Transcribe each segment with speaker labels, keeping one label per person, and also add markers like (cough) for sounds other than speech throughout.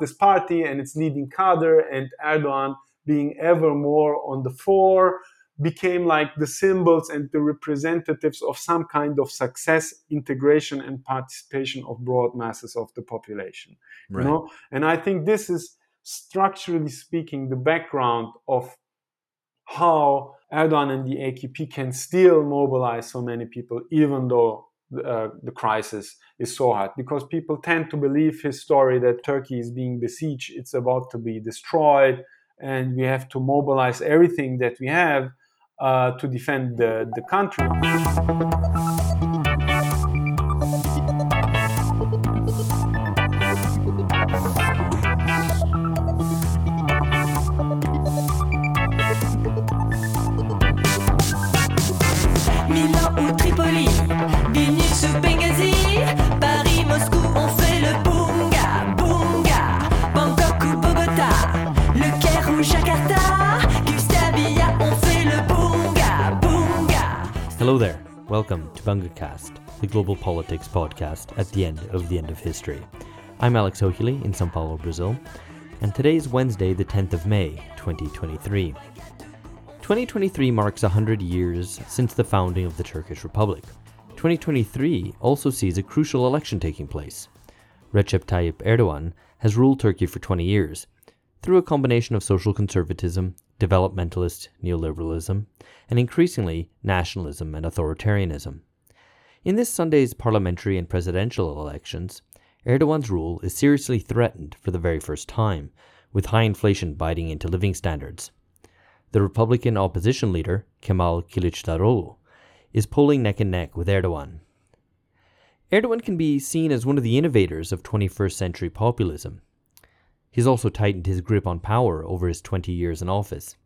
Speaker 1: this party and its leading cadre and Erdogan being ever more on the fore became like the symbols and the representatives of some kind of success, integration, and participation of broad masses of the population. Right. You know, and I think this is structurally speaking the background of how Erdogan and the AKP can still mobilize so many people, even though uh, the crisis is so hard because people tend to believe his story that Turkey is being besieged, it's about to be destroyed, and we have to mobilize everything that we have uh, to defend the, the country.
Speaker 2: BungaCast, the global politics podcast at the end of the end of history. I'm Alex Hochuli in Sao Paulo, Brazil, and today is Wednesday, the 10th of May, 2023. 2023 marks 100 years since the founding of the Turkish Republic. 2023 also sees a crucial election taking place. Recep Tayyip Erdogan has ruled Turkey for 20 years through a combination of social conservatism, developmentalist neoliberalism, and increasingly nationalism and authoritarianism. In this Sunday's parliamentary and presidential elections, Erdogan's rule is seriously threatened for the very first time, with high inflation biting into living standards. The Republican opposition leader, Kemal Kılıçdaroğlu, is polling neck and neck with Erdogan. Erdogan can be seen as one of the innovators of 21st century populism, He's also tightened his grip on power over his 20 years in office.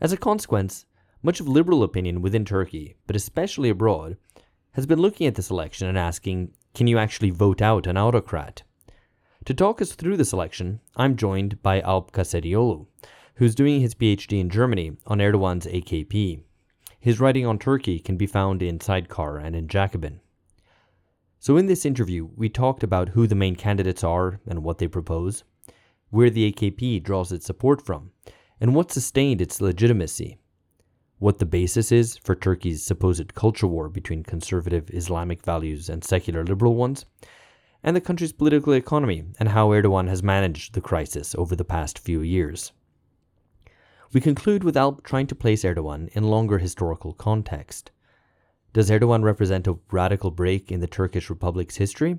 Speaker 2: As a consequence, much of liberal opinion within Turkey, but especially abroad, has been looking at this election and asking can you actually vote out an autocrat? To talk us through this election, I'm joined by Alp Kayserilioglu, who's doing his PhD in Germany on Erdogan's AKP. His writing on Turkey can be found in Sidecar and in Jacobin. So, in this interview, we talked about who the main candidates are and what they propose where the AKP draws its support from, and what sustained its legitimacy. What the basis is for Turkey's supposed culture war between conservative Islamic values and secular liberal ones, and the country's political economy and how Erdogan has managed the crisis over the past few years. We conclude with Alp trying to place Erdogan in longer historical context. Does Erdogan represent a radical break in the Turkish Republic's history,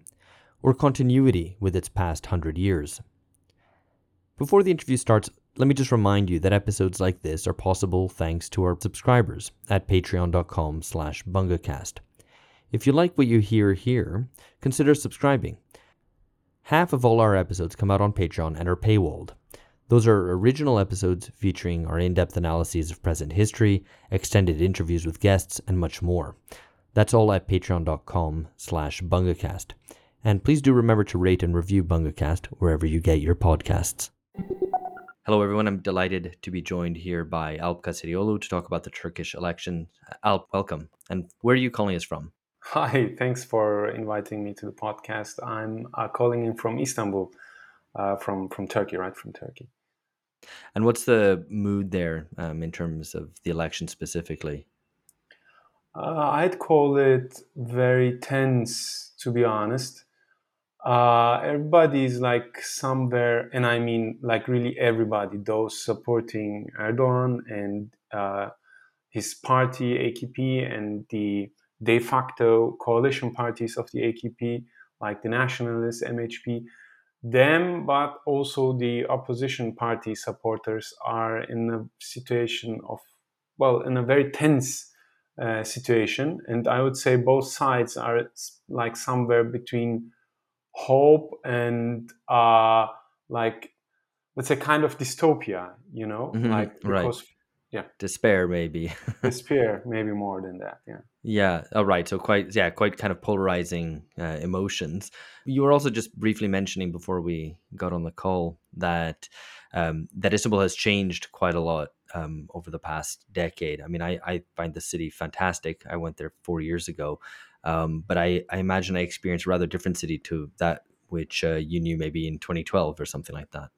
Speaker 2: or continuity with its past hundred years? Before the interview starts, let me just remind you that episodes like this are possible thanks to our subscribers at patreon.com slash bungacast. If you like what you hear here, consider subscribing. Half of all our episodes come out on Patreon and are paywalled. Those are original episodes featuring our in-depth analyses of present history, extended interviews with guests, and much more. That's all at patreon.com slash bungacast. And please do remember to rate and review BungaCast wherever you get your podcasts. Hello, everyone. I'm delighted to be joined here by Alp Kayserilioglu to talk about the Turkish election. Alp, welcome. And where are you calling us from?
Speaker 1: Hi, thanks for inviting me to the podcast. I'm uh, calling in from Istanbul, uh, from from Turkey, right? From Turkey.
Speaker 2: And what's the mood there um, in terms of the election specifically?
Speaker 1: Uh, I'd call it very tense, to be honest uh, everybody is like somewhere, and I mean like really everybody, those supporting Erdogan and uh, his party AKP and the de facto coalition parties of the AKP, like the Nationalists, MHP, them, but also the opposition party supporters are in a situation of, well, in a very tense uh, situation. And I would say both sides are like somewhere between hope and uh, like let's say kind of dystopia you know?
Speaker 2: Mm-hmm. like because right. yeah. Despair maybe. (laughs)
Speaker 1: Despair maybe more than that yeah.
Speaker 2: Yeah all right so quite yeah quite kind of polarizing uh, emotions. You were also just briefly mentioning before we got on the call that um, that istanbul has changed quite a lot um, over the past decade. I mean I, I find the city fantastic. I went there four years ago um, but I, I imagine I experienced a rather different city to that which uh, you knew maybe in 2012 or something like that.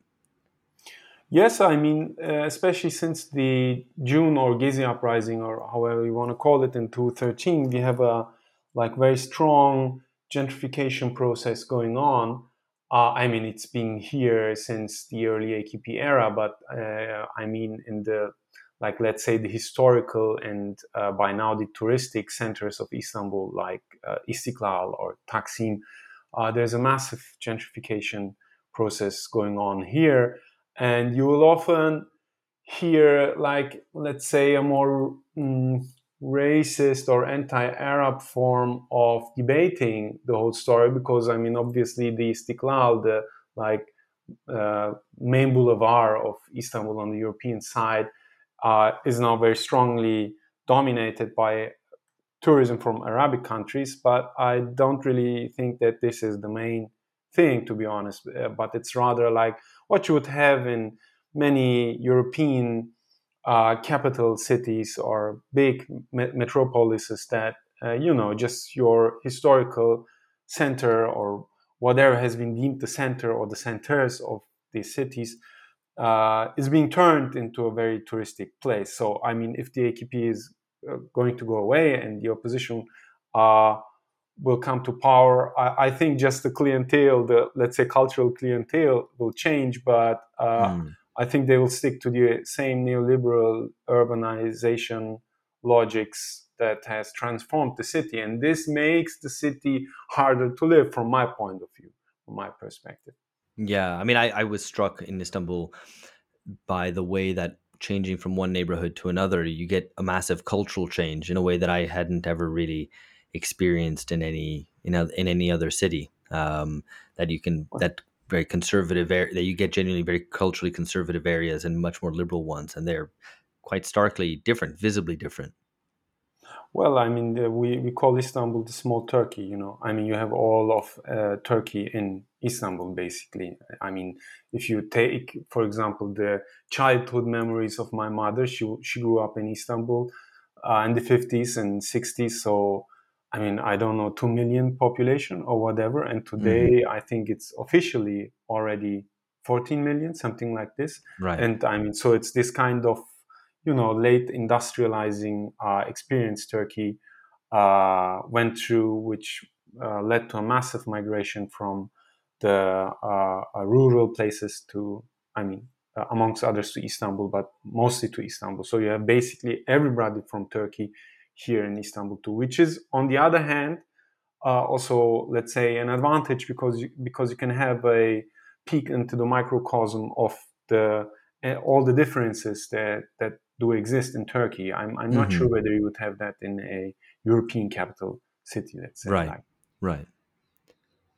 Speaker 1: Yes, I mean, uh, especially since the June or Gezi uprising, or however you want to call it, in 2013, we have a like very strong gentrification process going on. Uh, I mean, it's been here since the early AKP era, but uh, I mean, in the like, let's say, the historical and uh, by now the touristic centers of Istanbul, like uh, Istiklal or Taksim, uh, there's a massive gentrification process going on here. And you will often hear like let's say a more mm, racist or anti-arab form of debating the whole story because i mean obviously the istiklal the like uh, main boulevard of istanbul on the european side uh, is now very strongly dominated by tourism from arabic countries but i don't really think that this is the main thing to be honest. Uh, but it's rather like what you would have in many European uh, capital cities or big me- metropolises that uh, you know just your historical center or whatever has been deemed the center or the centers of these cities uh, is being turned into a very touristic place. So I mean, if the AKP is uh, going to go away and the opposition uh, will come to power. I, I, think just the clientele, the let's say cultural clientele, will change, but uh, mm. I think they will stick to the same neoliberal urbanization logics that has transformed the city, and this makes the city harder to live, from my point of view, from my perspective.
Speaker 2: Yeah, I mean, I, I was struck in Istanbul by the way that changing from one neighborhood to another, you get a massive cultural change in a way that I hadn't ever really experienced in any in, in any other city um, that you can that very conservative area that you get genuinely very culturally conservative areas and much more liberal ones and they're quite starkly different visibly different
Speaker 1: well i mean the, we, we call istanbul the small turkey you know i mean you have all of uh, turkey in istanbul basically i mean if you take for example the childhood memories of my mother she, she grew up in istanbul uh, in the 50s and 60s so I mean, I don't know, 2 million population or whatever. And today, mm-hmm. I think it's officially already 14 million, something like this.
Speaker 2: Right.
Speaker 1: And I mean, so it's this kind of, you know, late industrializing uh, experience Turkey uh, went through, which uh, led to a massive migration from the rural places to, I mean, amongst others to Istanbul, but mostly to Istanbul. So you have basically everybody from Turkey here in Istanbul too, which is on the other hand uh, also let's say an advantage because you, because you can have a peek into the microcosm of the uh, all the differences that that do exist in Turkey. I'm I'm not mm-hmm. sure whether you would have that in a European capital city. Let's say
Speaker 2: right,
Speaker 1: like.
Speaker 2: right.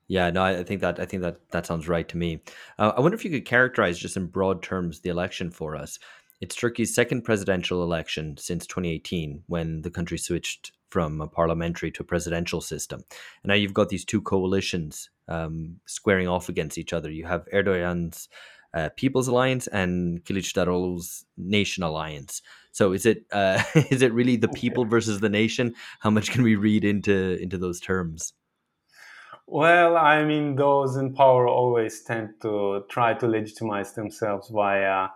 Speaker 2: Yeah, no, I think that I think that that sounds right to me. Uh, I wonder if you could characterize just in broad terms the election for us. It's Turkey's second presidential election since 2018, when the country switched from a parliamentary to a presidential system. And now you've got these two coalitions um, squaring off against each other. You have Erdogan's uh, People's Alliance and Kılıçdaroğlu's Nation Alliance. So is it uh, (laughs) is it really the people versus the nation? How much can we read into into those terms?
Speaker 1: Well, I mean, those in power always tend to try to legitimize themselves via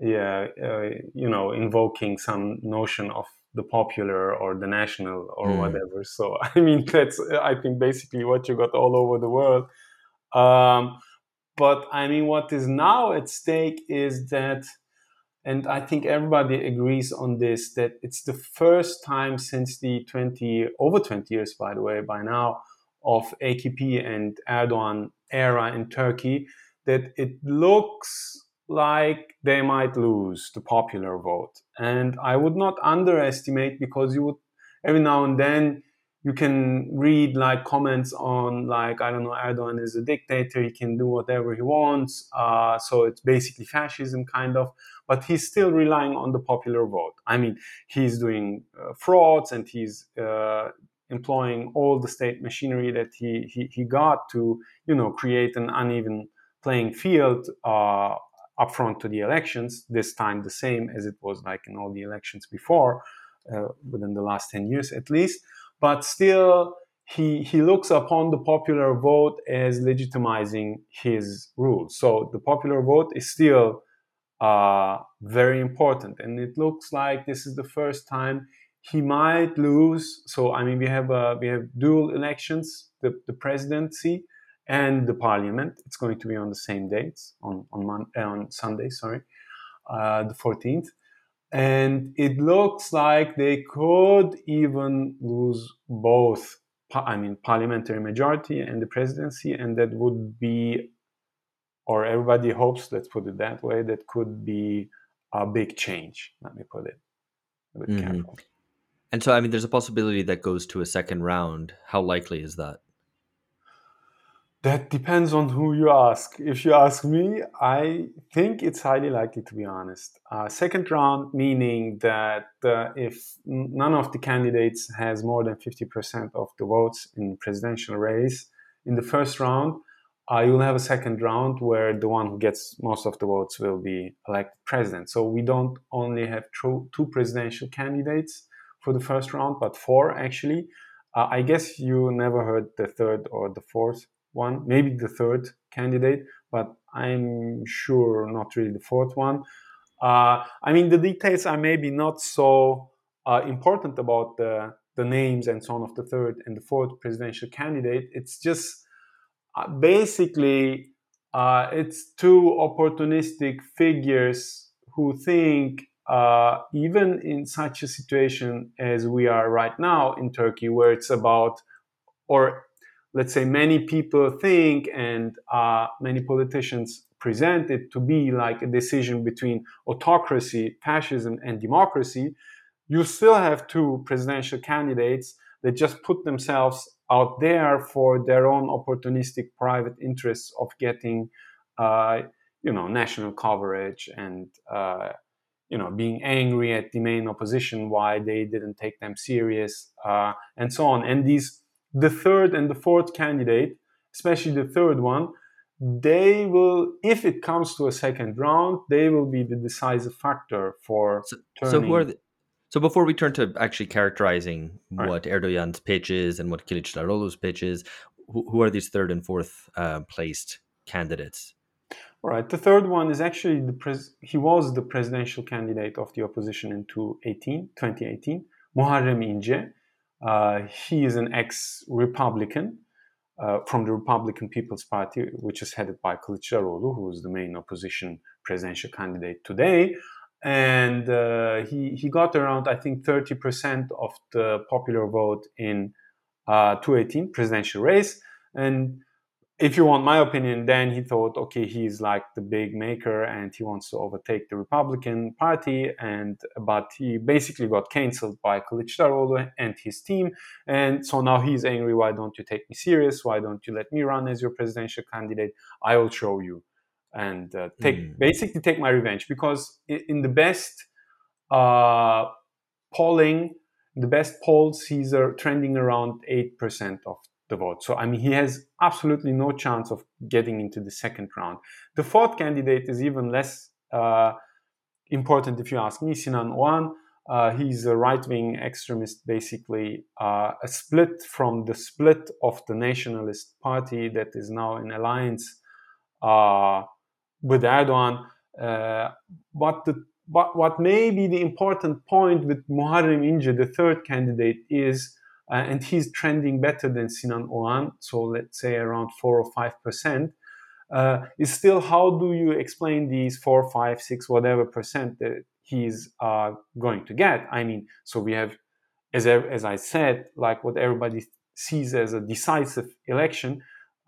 Speaker 1: yeah, uh, you know, invoking some notion of the popular or the national or mm. whatever. So (laughs) I mean, that's I think basically what you got all over the world. Um, but I mean, what is now at stake is that, and I think everybody agrees on this, that it's the first time since the 20 over 20 years, by the way, by now, of AKP and Erdogan era in Turkey that it looks like they might lose the popular vote. And I would not underestimate because you would every now and then you can read like comments on like I don't know Erdogan is a dictator he can do whatever he wants uh, so it's basically fascism kind of but he's still relying on the popular vote I mean he's doing uh, frauds and he's uh, employing all the state machinery that he, he, he got to you know create an uneven playing field uh, front to the elections, this time the same as it was like in all the elections before, uh, within the last 10 years at least. But still, he he looks upon the popular vote as legitimizing his rule. So the popular vote is still uh, very important, and it looks like this is the first time he might lose. So I mean, we have uh, we have dual elections: the, the presidency and the parliament. It's going to be on the same dates on on, Mon- on Sunday. Sorry, uh, the fourteenth and it looks like they could even lose both i mean parliamentary majority and the presidency and that would be or everybody hopes let's put it that way that could be a big change let me put it a bit
Speaker 2: Mhm.
Speaker 1: careful
Speaker 2: And so, I mean, there's a possibility that goes to a second round. How likely is that?
Speaker 1: That depends on who you ask. If you ask me, I think it's highly likely, to be honest. Uh, second round, meaning that uh, if none of the candidates has more than 50% of the votes in presidential race in the first round, uh, you'll have a second round where the one who gets most of the votes will be elected president. So we don't only have two, two presidential candidates for the first round, but four actually. Uh, I guess you never heard the third or the fourth one, maybe the third candidate, but I'm sure not really the fourth one. Uh, I mean, the details are maybe not so uh, important about the, the names and so on of the third and the fourth presidential candidate. It's just uh, basically uh, it's two opportunistic figures who think uh, even in such a situation as we are right now in Turkey, where it's about, or let's say many people think and uh, many politicians present it to be like a decision between autocracy, fascism, and democracy, you still have two presidential candidates that just put themselves out there for their own opportunistic private interests of getting, uh, you know, national coverage and, uh, you know, being angry at the main opposition why they didn't take them serious uh, and so on. And these, the third and the fourth candidate, especially the third one, they will, if it comes to a second round, they will be the decisive factor for
Speaker 2: So,
Speaker 1: turning.
Speaker 2: so who are the, so before we turn to actually characterizing what Erdogan's pitch is and what Kılıçdaroğlu's pitch is, who, who are these third and fourth uh, placed candidates?
Speaker 1: All right. The third one is actually the pres- he was the presidential candidate of the opposition in 2018, 2018 Muharrem İnce. Uh, he is an ex-Republican uh, from the Republican People's Party, which is headed by Kılıçdaroğlu, who is the main opposition presidential candidate today. And uh, he, he got around, I think, 30% of the popular vote in uh, 2018 presidential race. And if you want my opinion, then he thought, okay, he's like the big maker and he wants to overtake the Republican Party. And but he basically got cancelled by Kılıçdaroğlu and his team. And so now he's angry. Why don't you take me serious? Why don't you let me run as your presidential candidate? I will show you and uh, take
Speaker 2: Mm.
Speaker 1: basically take my revenge because in the best uh, polling, the best polls, he's uh, trending around eight percent of the vote. So I mean, he has absolutely no chance of getting into the second round. The fourth candidate is even less uh, important, if you ask me. Sinan Oğan. Uh, he's a right-wing extremist, basically uh, a split from the split of the Nationalist Party that is now in alliance uh, with Erdogan. Uh, but the but what may be the important point with Muharrem İnce, the third candidate, is uh, and he's trending better than Sinan Oğan, so let's say around four or five percent. Uh, is still how do you explain these four, five, six, whatever percent that he's uh, going to get? I mean, so we have, as as I said, like what everybody sees as a decisive election.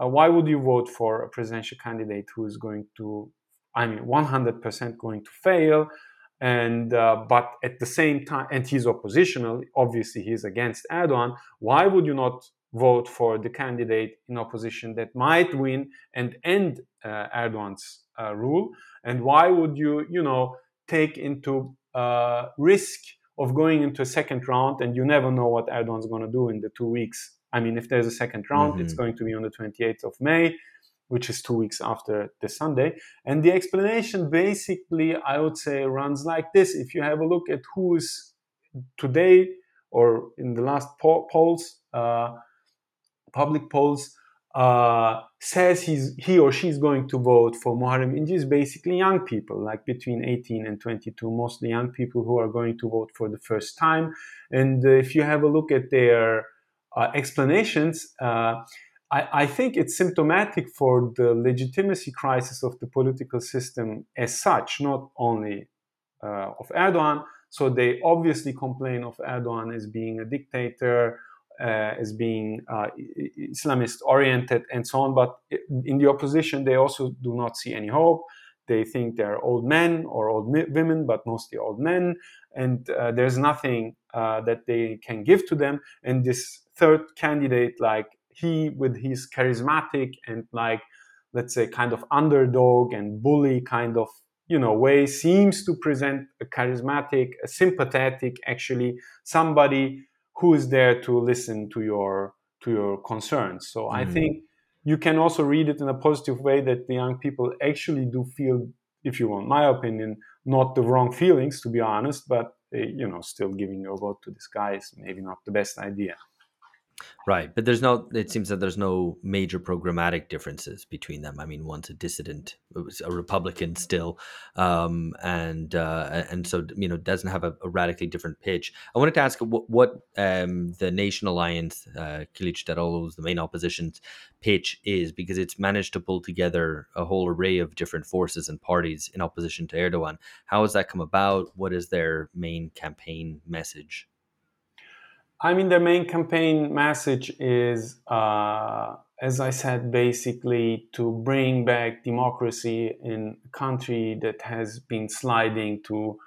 Speaker 1: Uh, why would you vote for a presidential candidate who is going to, I mean, 100% going to fail? And uh, but at the same time, and he's oppositional. Obviously, he's against Erdogan. Why would you not vote for the candidate in opposition that might win and end uh, Erdogan's uh, rule? And why would you, you know, take into uh, risk of going into a second round and you never know what Erdogan's going to do in the two weeks? I mean, if there's a second round, it's
Speaker 2: Mhm.
Speaker 1: going to be on the 28th of May, which is two weeks after the Sunday. And the explanation basically, I would say, runs like this. If you have a look at who is today or in the last po- polls, uh, public polls uh, says he's he or she's going to vote for Muharrem Ince is basically young people, like between 18 and 22, mostly young people who are going to vote for the first time. And if you have a look at their uh, explanations, uh, I, I, think it's symptomatic for the legitimacy crisis of the political system as such, not only uh, of Erdogan. So they obviously complain of Erdogan as being a dictator uh, as being uh, Islamist oriented and so on. But in the opposition, they also do not see any hope. They think they're old men or old women, but mostly old men, and uh, there's nothing uh, that they can give to them. And this third candidate, like he, with his charismatic and like let's say kind of underdog and bully kind of you know way, seems to present a charismatic, a sympathetic, actually somebody who is there to listen to your to your concerns. So mm. I think you can also read it in a positive way that the young people actually do feel, if you want my opinion, not the wrong feelings to be honest, but you know, still giving your vote to this guy is maybe not the best idea.
Speaker 2: Right, but there's no. It seems that there's no major programmatic differences between them. I mean, one's a dissident, a Republican still, um, and uh, and so you know doesn't have a, a, radically different pitch. I wanted to ask what, what um, the Nation Alliance, uh, Kılıçdaroğlu's the main opposition's pitch is, because it's managed to pull together a whole array of different forces and parties in opposition to Erdogan. How has that come about? What is their main campaign message?
Speaker 1: I mean, the main campaign message is, uh, as I said, basically to bring back democracy in a country that has been sliding to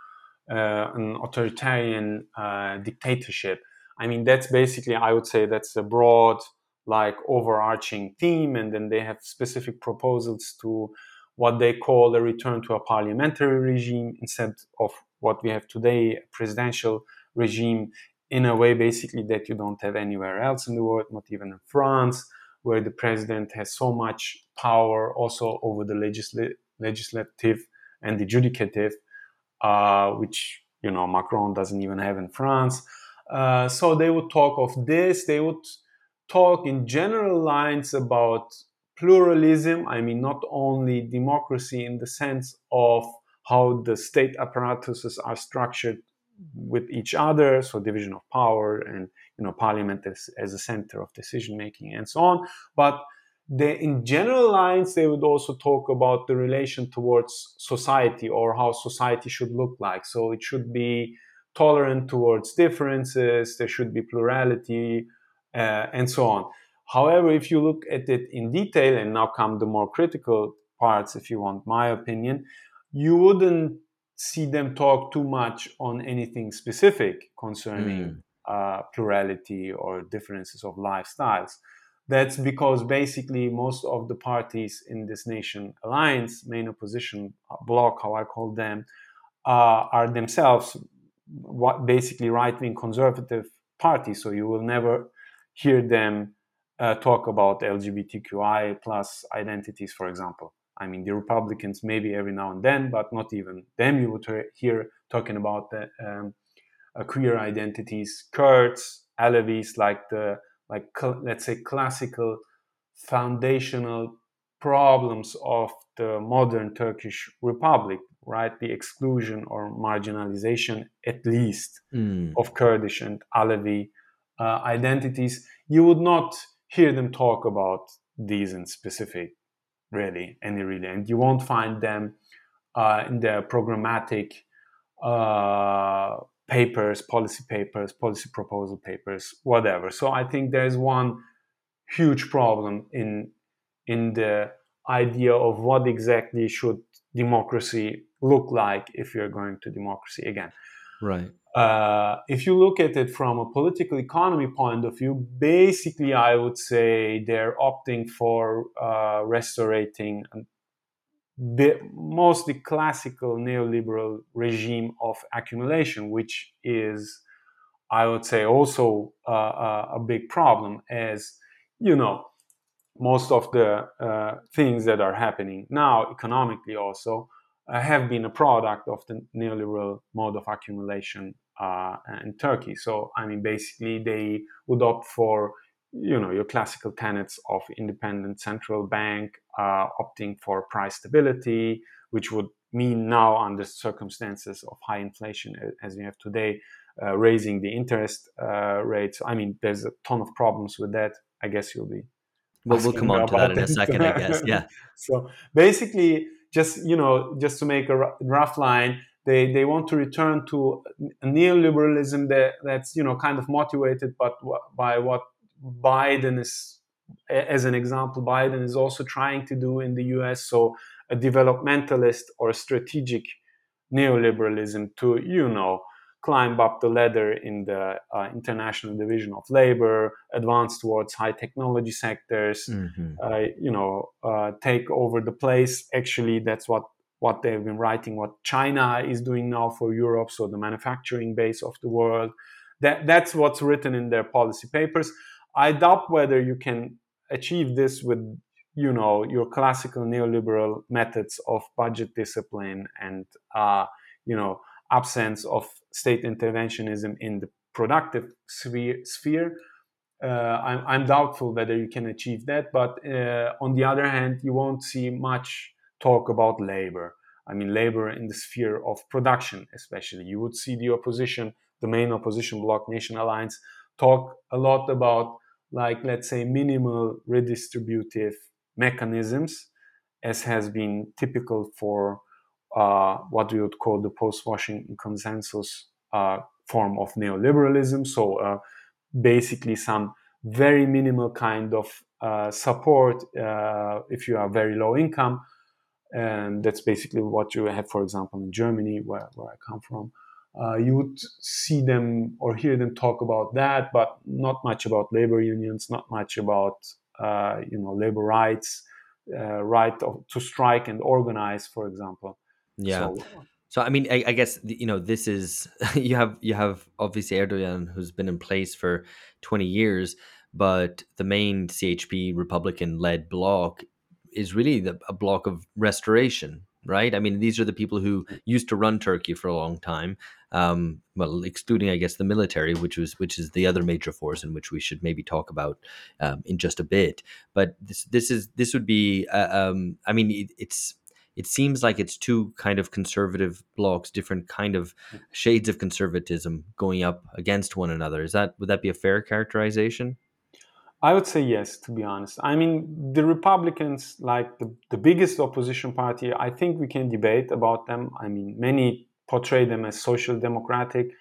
Speaker 1: uh, an authoritarian uh, dictatorship. I mean, that's basically, I would say, that's a broad, like, overarching theme, and then they have specific proposals to what they call a return to a parliamentary regime instead of what we have today, a presidential regime in a way basically that you don't have anywhere else in the world, not even in France, where the president has so much power also over the legisl- legislative and the judicative, uh, which you know Macron doesn't even have in France. Uh, so they would talk of this. They would talk in general lines about pluralism. I mean, not only democracy in the sense of how the state apparatuses are structured with each other, so division of power and you know parliament as, as a center of decision making and so on. But they, in general lines, they would also talk about the relation towards society or how society should look like. So it should be tolerant towards differences, there should be plurality, uh, and so on. However, if you look at it in detail, and now come the more critical parts, if you want my opinion, you wouldn't see them talk too much on anything specific concerning mm. uh, plurality or differences of lifestyles. That's because basically most of the parties in this nation alliance, main opposition bloc, how I call them, uh, are themselves what basically right-wing conservative parties. So you will never hear them uh, talk about LGBTQI plus identities, for example. I mean, the Republicans maybe every now and then, but not even them. You would hear talking about the um, uh, queer identities, Kurds, Alevis, like the like let's say classical foundational problems of the modern Turkish Republic, right? The exclusion or marginalization, at least, mm. of Kurdish and Alevi uh, identities. You would not hear them talk about these in specific really any really. And you won't find them uh, in the programmatic uh, papers policy papers policy proposal papers whatever. So i think there's one huge problem in in the idea of what exactly should democracy look like if you're going to democracy again
Speaker 2: right.
Speaker 1: Uh, if you look at it from a political economy point of view, basically, I would say they're opting for uh, restoring the mostly classical neoliberal regime of accumulation, which is, I would say, also uh, a big problem, as you know, most of the uh, things that are happening now economically also uh, have been a product of the neoliberal mode of accumulation uh, in Turkey. So, I mean, basically, they would opt for you know your classical tenets of independent central bank uh, opting for price stability, which would mean now under circumstances of high inflation as we have today, uh, raising the interest uh, rates. I mean, there's a ton of problems with that. I guess you'll be.
Speaker 2: Well, we'll come on to that in a second, I guess. (laughs) Yeah.
Speaker 1: so basically, just you know, just to make a rough line, they they want to return to neoliberalism that that's you know kind of motivated, but by what Biden is, as an example, Biden is also trying to do in the U.S. So a developmentalist or strategic neoliberalism to you know climb up the ladder in the uh, international division of labor, advance towards high technology sectors, mm-hmm. uh, you know, uh, take over the place. Actually, that's what what they've been writing. What China is doing now for Europe, so the manufacturing base of the world. That that's what's written in their policy papers. I doubt whether you can achieve this with you know your classical neoliberal methods of budget discipline and uh, you know absence of state interventionism in the productive sphere, sphere uh, I'm, I'm, doubtful whether you can achieve that. But uh, on the other hand, you won't see much talk about labor. I mean, labor in the sphere of production, especially. You would see the opposition, the main opposition bloc, Nation Alliance, talk a lot about, like, let's say, minimal redistributive mechanisms, as has been typical for uh, what we would call the post-Washington consensus uh, form of neoliberalism. So uh, basically, some very minimal kind of uh, support uh, if you are very low income, and that's basically what you have, for example, in Germany, where, where I come from. You would see them or hear them talk about that, but not much about labor unions, not much about you know labor rights, right to strike and organize, for example.
Speaker 2: Yeah. So, so I mean, I, I, guess you know this is (laughs) you have you have obviously Erdogan who's been in place for twenty years, but the main CHP Republican-led bloc is really the, a bloc of restoration, right? I mean, these are the people who mm. used to run Turkey for a long time. Um, well, excluding I guess the military, which was which is the other major force in which we should maybe talk about um, in just a bit. But this this is this would be uh, um, I mean it, it's it seems like it's two kind of conservative blocks, different kind of hmm. shades of conservatism going up against one another. Is that would that be a fair characterization?
Speaker 1: I would say yes, to be honest. I mean, the Republicans, like the, the biggest opposition party, I think we can debate about them. I mean, many portray them as social democratic.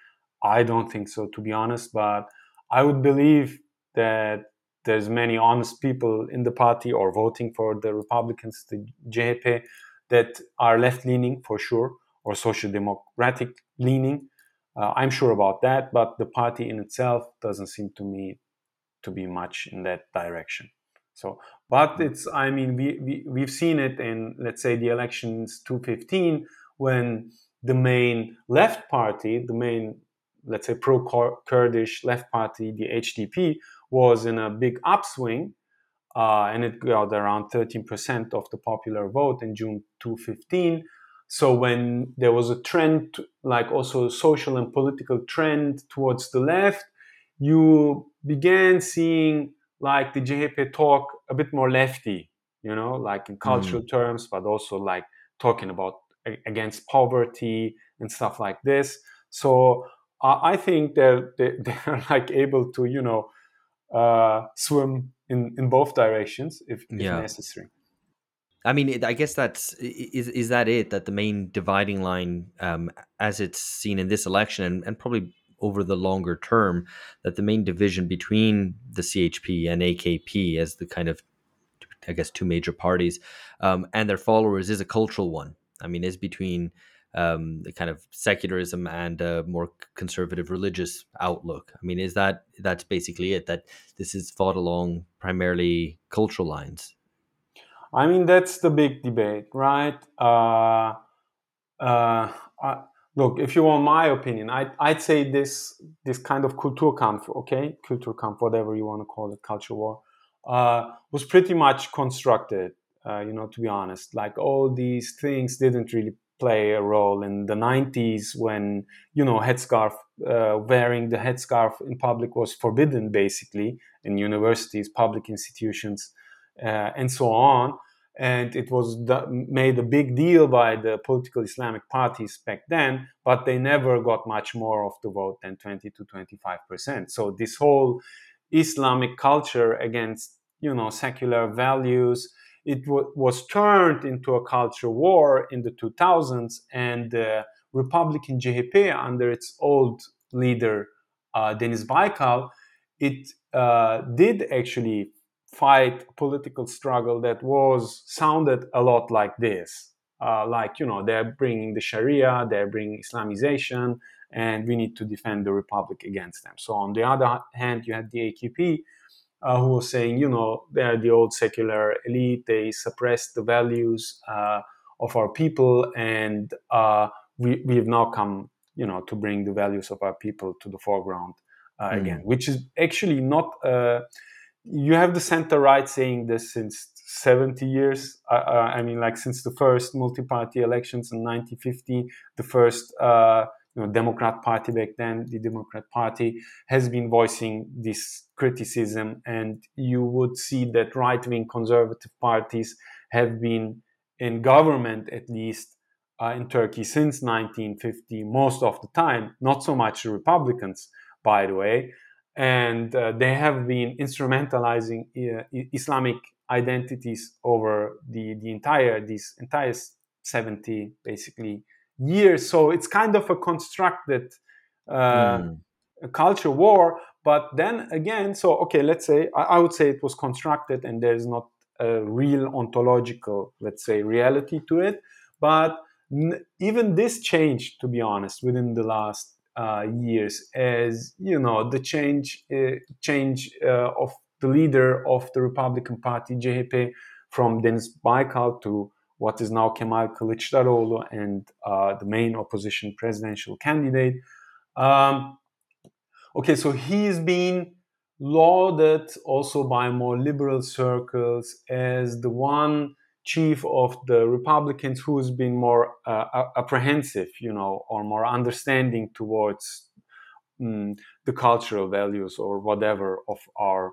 Speaker 1: I don't think so, to be honest, but I would believe that there's many honest people in the party or voting for the Republicans, the CHP, that are left leaning for sure or social democratic leaning. Uh, I'm sure about that, but the party in itself doesn't seem to me to be much in that direction. So, but it's, I mean, we, we, we've seen it in, let's say, the elections 2015 when the main left party, the main, let's say, pro Kurdish left party, the HDP, was in a big upswing uh, and it got around 13% of the popular vote in June 2015. So when there was a trend, like also a social and political trend towards the left, you began seeing like the CHP talk a bit more lefty, you know, like in cultural mm. terms, but also like talking about against poverty and stuff like this. So uh, I think they're, (laughs) they're like able to, you know, uh, swim in in both directions if, if yeah. necessary.
Speaker 2: I mean, I guess that's is is that it? That the main dividing line, um, as it's seen in this election, and, and probably over the longer term, that the main division between the CHP and AKP as the kind of, I guess, two major parties, um, and their followers is a cultural one. I mean, is between um, the kind of secularism and a more conservative religious outlook. I mean, is that that's basically it? That this is fought along primarily cultural lines.
Speaker 1: I mean, that's the big debate, right? Uh, uh, look, if you want my opinion, I, I'd say this this kind of Kulturkampf, okay, Kulturkampf, whatever you want to call it, culture war, uh, was pretty much constructed. Uh, you know, to be honest, like all these things didn't really play a role in the 90s when you know headscarf uh, wearing the headscarf in public was forbidden basically in universities, public institutions, uh, and so on. And it was made a big deal by the political Islamic parties back then, but they never got much more of the vote than 20 to 25 percent. So this whole Islamic culture against you know secular values it w- was turned into a culture war in the 2000s and the republican CHP under its old leader uh, deniz baykal it uh, did actually fight a political struggle that was sounded a lot like this uh, like you know they're bringing the sharia they're bringing islamization and we need to defend the republic against them. So on the other hand, you had the AKP uh, who was saying, you know, they're the old secular elite. They suppress the values uh, of our people, and uh, we we've now come, you know, to bring the values of our people to the foreground mm. again, which is actually not. Uh, you have the center right saying this since 70 years. Uh, I mean, like since the first multi-party elections in 1950, the first you know, Democrat Party back then, the Democrat Party has been voicing this criticism, and you would see that right-wing conservative parties have been in government at least uh, in Turkey since 1950, most of the time. Not so much Republicans, by the way, and uh, they have been instrumentalizing uh, Islamic identities over the the entire these entire 70 basically years. So it's kind of a constructed uh, mm. culture war. But then again, so okay, let's say I, I would say it was constructed, and there's not a real ontological, let's say, reality to it. But n- even this changed, to be honest, within the last uh, years, as you know, the change uh, change uh, of the leader of the Republican Party, CHP, from Deniz Baykal to what is now Kemal Kılıçdaroğlu and uh, the main opposition presidential candidate. Um, okay, so he's been lauded also by more liberal circles as the one chief of the Republicans who's been more uh, apprehensive, you know, or more understanding towards um, the cultural values or whatever of our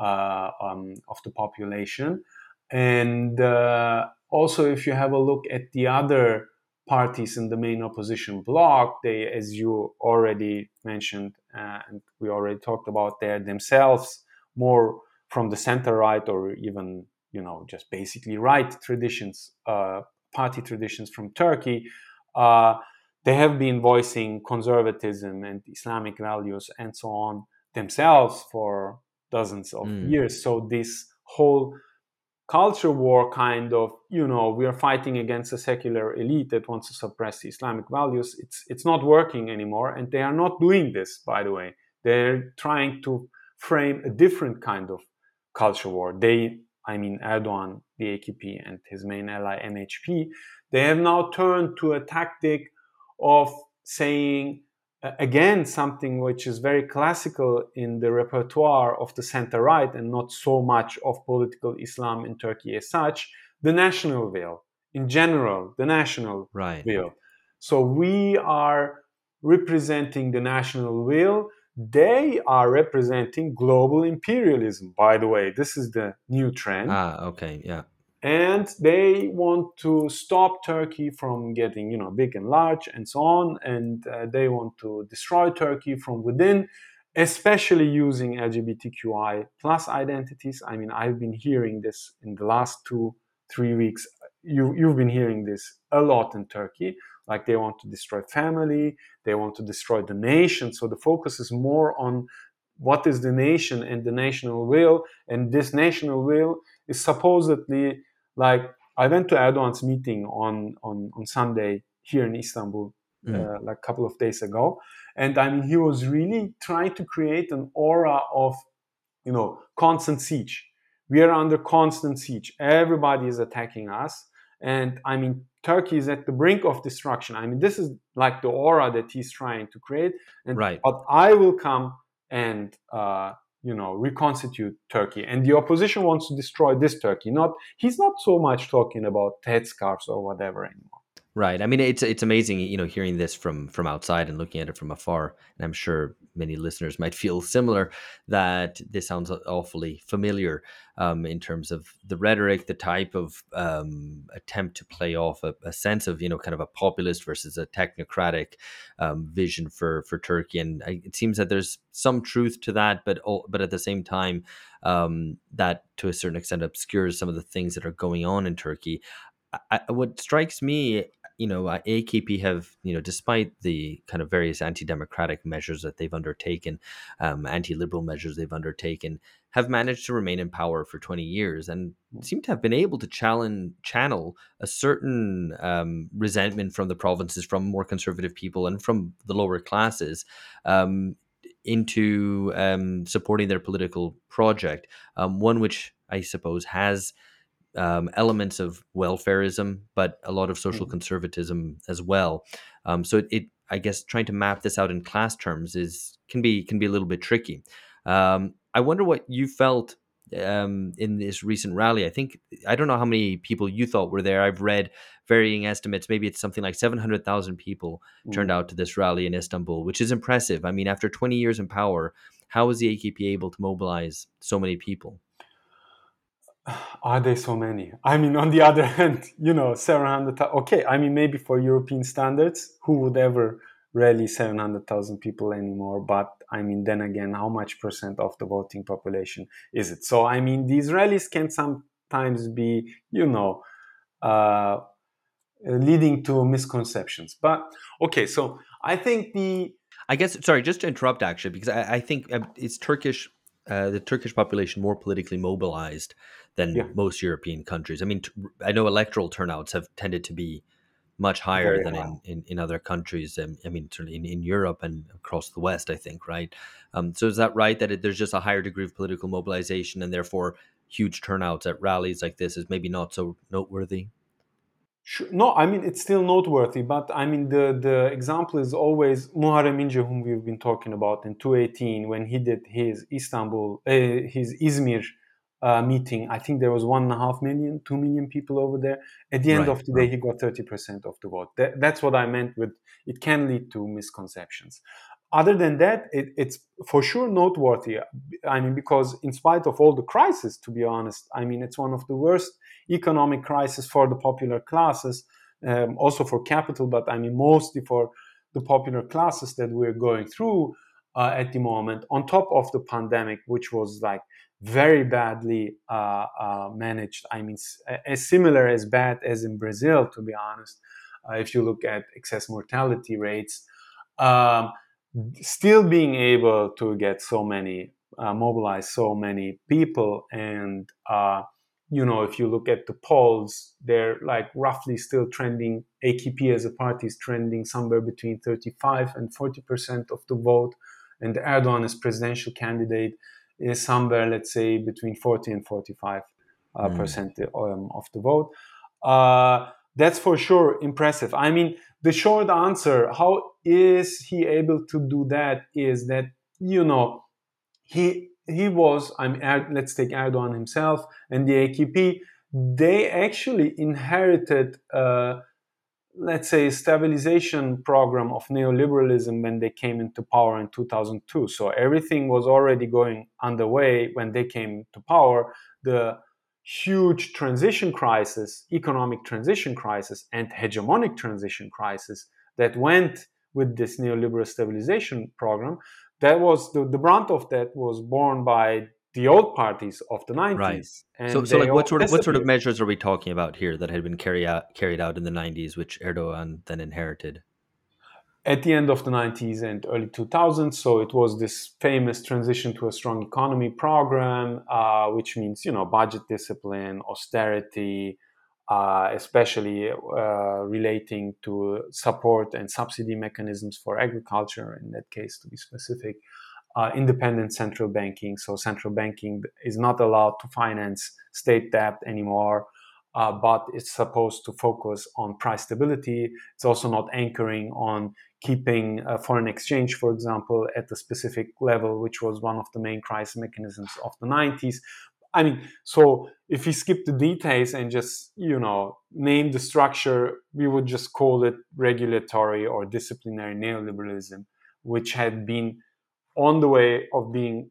Speaker 1: uh, um, of the population. And uh, also, if you have a look at the other parties in the main opposition bloc, they, as you already mentioned, uh, and we already talked about, they themselves more from the center right or even, you know, just basically right traditions, uh, party traditions from Turkey. Uh, they have been voicing conservatism and Islamic values and so on themselves for dozens of mm. years. So this whole culture war kind of you know we are fighting against a secular elite that wants to suppress islamic values. It's it's not working anymore and they are not doing this by the way. They're trying to frame a different kind of culture war. They i mean erdogan the akp and his main ally mhp they have now turned to a tactic of saying again something which is very classical in the repertoire of the center right and not so much of political islam in turkey as such the national will in general the national
Speaker 2: right.
Speaker 1: will so we are representing the national will they are representing global imperialism by the way. This is the new trend.
Speaker 2: Ah okay yeah
Speaker 1: and they want to stop Turkey from getting you know big and large and so on, and uh, they want to destroy Turkey from within, especially using LGBTQI plus identities. I mean, I've been hearing this in the last two three weeks. You you've been hearing this a lot in Turkey. Like they want to destroy family, they want to destroy the nation. So the focus is more on what is the nation and the national will, and this national will is supposedly like I went to Erdogan's meeting on on on Sunday here in Istanbul, mm. uh, like a couple of days ago, and I mean he was really trying to create an aura of, you know, constant siege. We are under constant siege. Everybody is attacking us, and I mean Turkey is at the brink of destruction. I mean this is like the aura that he's trying to create. And,
Speaker 2: right.
Speaker 1: But I will come and uh, you know reconstitute turkey. And the opposition wants to destroy this turkey. Not he's not so much talking about headscarves or whatever anymore
Speaker 2: Right. I mean, it's it's amazing, you know, hearing this from from outside and looking at it from afar. And I'm sure many listeners might (laughs) feel similar that this sounds awfully familiar um, in terms of the rhetoric, the type of um, attempt to play off a, a, sense of, you know, kind of a populist versus a technocratic um, vision for for Turkey. And I, it seems that there's some truth to that, but but at the same time, um, that to a certain extent obscures some of the things that are going on in Turkey. I, what strikes me you know, uh, AKP have, you know, despite the kind of various anti-democratic measures that they've undertaken, um, anti-liberal measures they've undertaken, have managed to remain in power for 20 years and seem to have been able to challenge, channel a certain um, resentment from the provinces, from more conservative people, and from the lower classes. Um, into um, supporting their political project, um, one which I suppose has um, elements of welfareism, but a lot of social mm. conservatism as well. Um, so it, it, I guess, trying to map this out in class terms is can be can be a little bit tricky. Um, I wonder what you felt um, in this recent rally. I think I don't know how many people you thought were there. I've read varying estimates. Maybe it's something like seven hundred thousand people mm. turned out to this rally in Istanbul, which is impressive. I mean, after twenty years in power, how was the AKP able to mobilize so many people?
Speaker 1: Are there so many? I mean, on the (laughs) other hand, you know, 700, okay, I mean, maybe for European standards, who would ever rally 700,000 people anymore? But I mean, then again, how much percent of the voting population is it? So, I mean, these rallies can sometimes be, you know, uh, leading to misconceptions. But okay, so I think the.
Speaker 2: I guess, sorry, just to interrupt actually, because I, I think uh, it's Turkish, uh, the Turkish population more politically mobilized than yeah. most European countries. I mean, I know electoral turnouts have tended to be much higher Very than in, in, in, other countries. Um, I mean, in, in Europe and across the West, I think, right? Um, so is that right that it, there's just a higher degree of political mobilization and therefore huge turnouts at rallies like this is maybe not so noteworthy?
Speaker 1: Sure. No, I mean it's still noteworthy, but I mean the the example is always Muharrem İnce, whom we've been talking about in 2018 when he did his Istanbul, uh, his Izmir uh, meeting, I think there was one and a half million, two million people over there. At the end right, of the day, he got 30% of the vote. That, that's what I meant with it can lead to misconceptions. Other than that, it, it's for sure noteworthy. I mean, because in spite of all the crisis, to be honest, I mean, it's one of the worst economic crisis for the popular classes, um, also for capital, but I mean, mostly for the popular classes that we're going through uh, at the moment, on top of the pandemic, which was like very badly uh, uh, managed. I mean, as similar as bad as in Brazil, to be honest. Uh, if you look at excess mortality rates, um, still being able to get so many, uh, mobilize so many people, and uh, you know, if you look at the polls, they're like roughly still trending. AKP as a party is trending somewhere between 35 and 40 percent of the vote, and Erdogan as presidential candidate is somewhere, let's say, between 40 and 45 uh, mm. percent um, of the vote. Uh, that's for sure impressive. I mean, the short answer, how is he able to do that? Is that you know he he was. I'm let's take Erdogan himself and the AKP. They actually inherited. Uh, let's say, stabilization program of neoliberalism when they came into power in 2002. So everything was already going underway when they came to power. The huge transition crisis, economic transition crisis, and hegemonic transition crisis that went with this neoliberal stabilization program, that was the, the brunt of that was borne by the old parties of the 90s. Right.
Speaker 2: so, so like what sort of what sort of measures are we talking about here that had been carried out carried out in the 90s, which Erdogan then inherited?
Speaker 1: At the end of the 90s and early 2000s, so it was this famous transition to a strong economy program, uh, which means you know budget discipline, austerity, uh, especially uh, relating to support and subsidy mechanisms for agriculture. In that case, to be specific, uh, independent central banking. So central banking is not allowed to finance state debt anymore, uh, but it's supposed to focus on price stability. It's also not anchoring on keeping uh, foreign exchange, for example, at a specific level, which was one of the main crisis mechanisms of the 90s. I mean, so if we skip the details and just, you know, name the structure, we would just call it regulatory or disciplinary neoliberalism, which had been on the way of being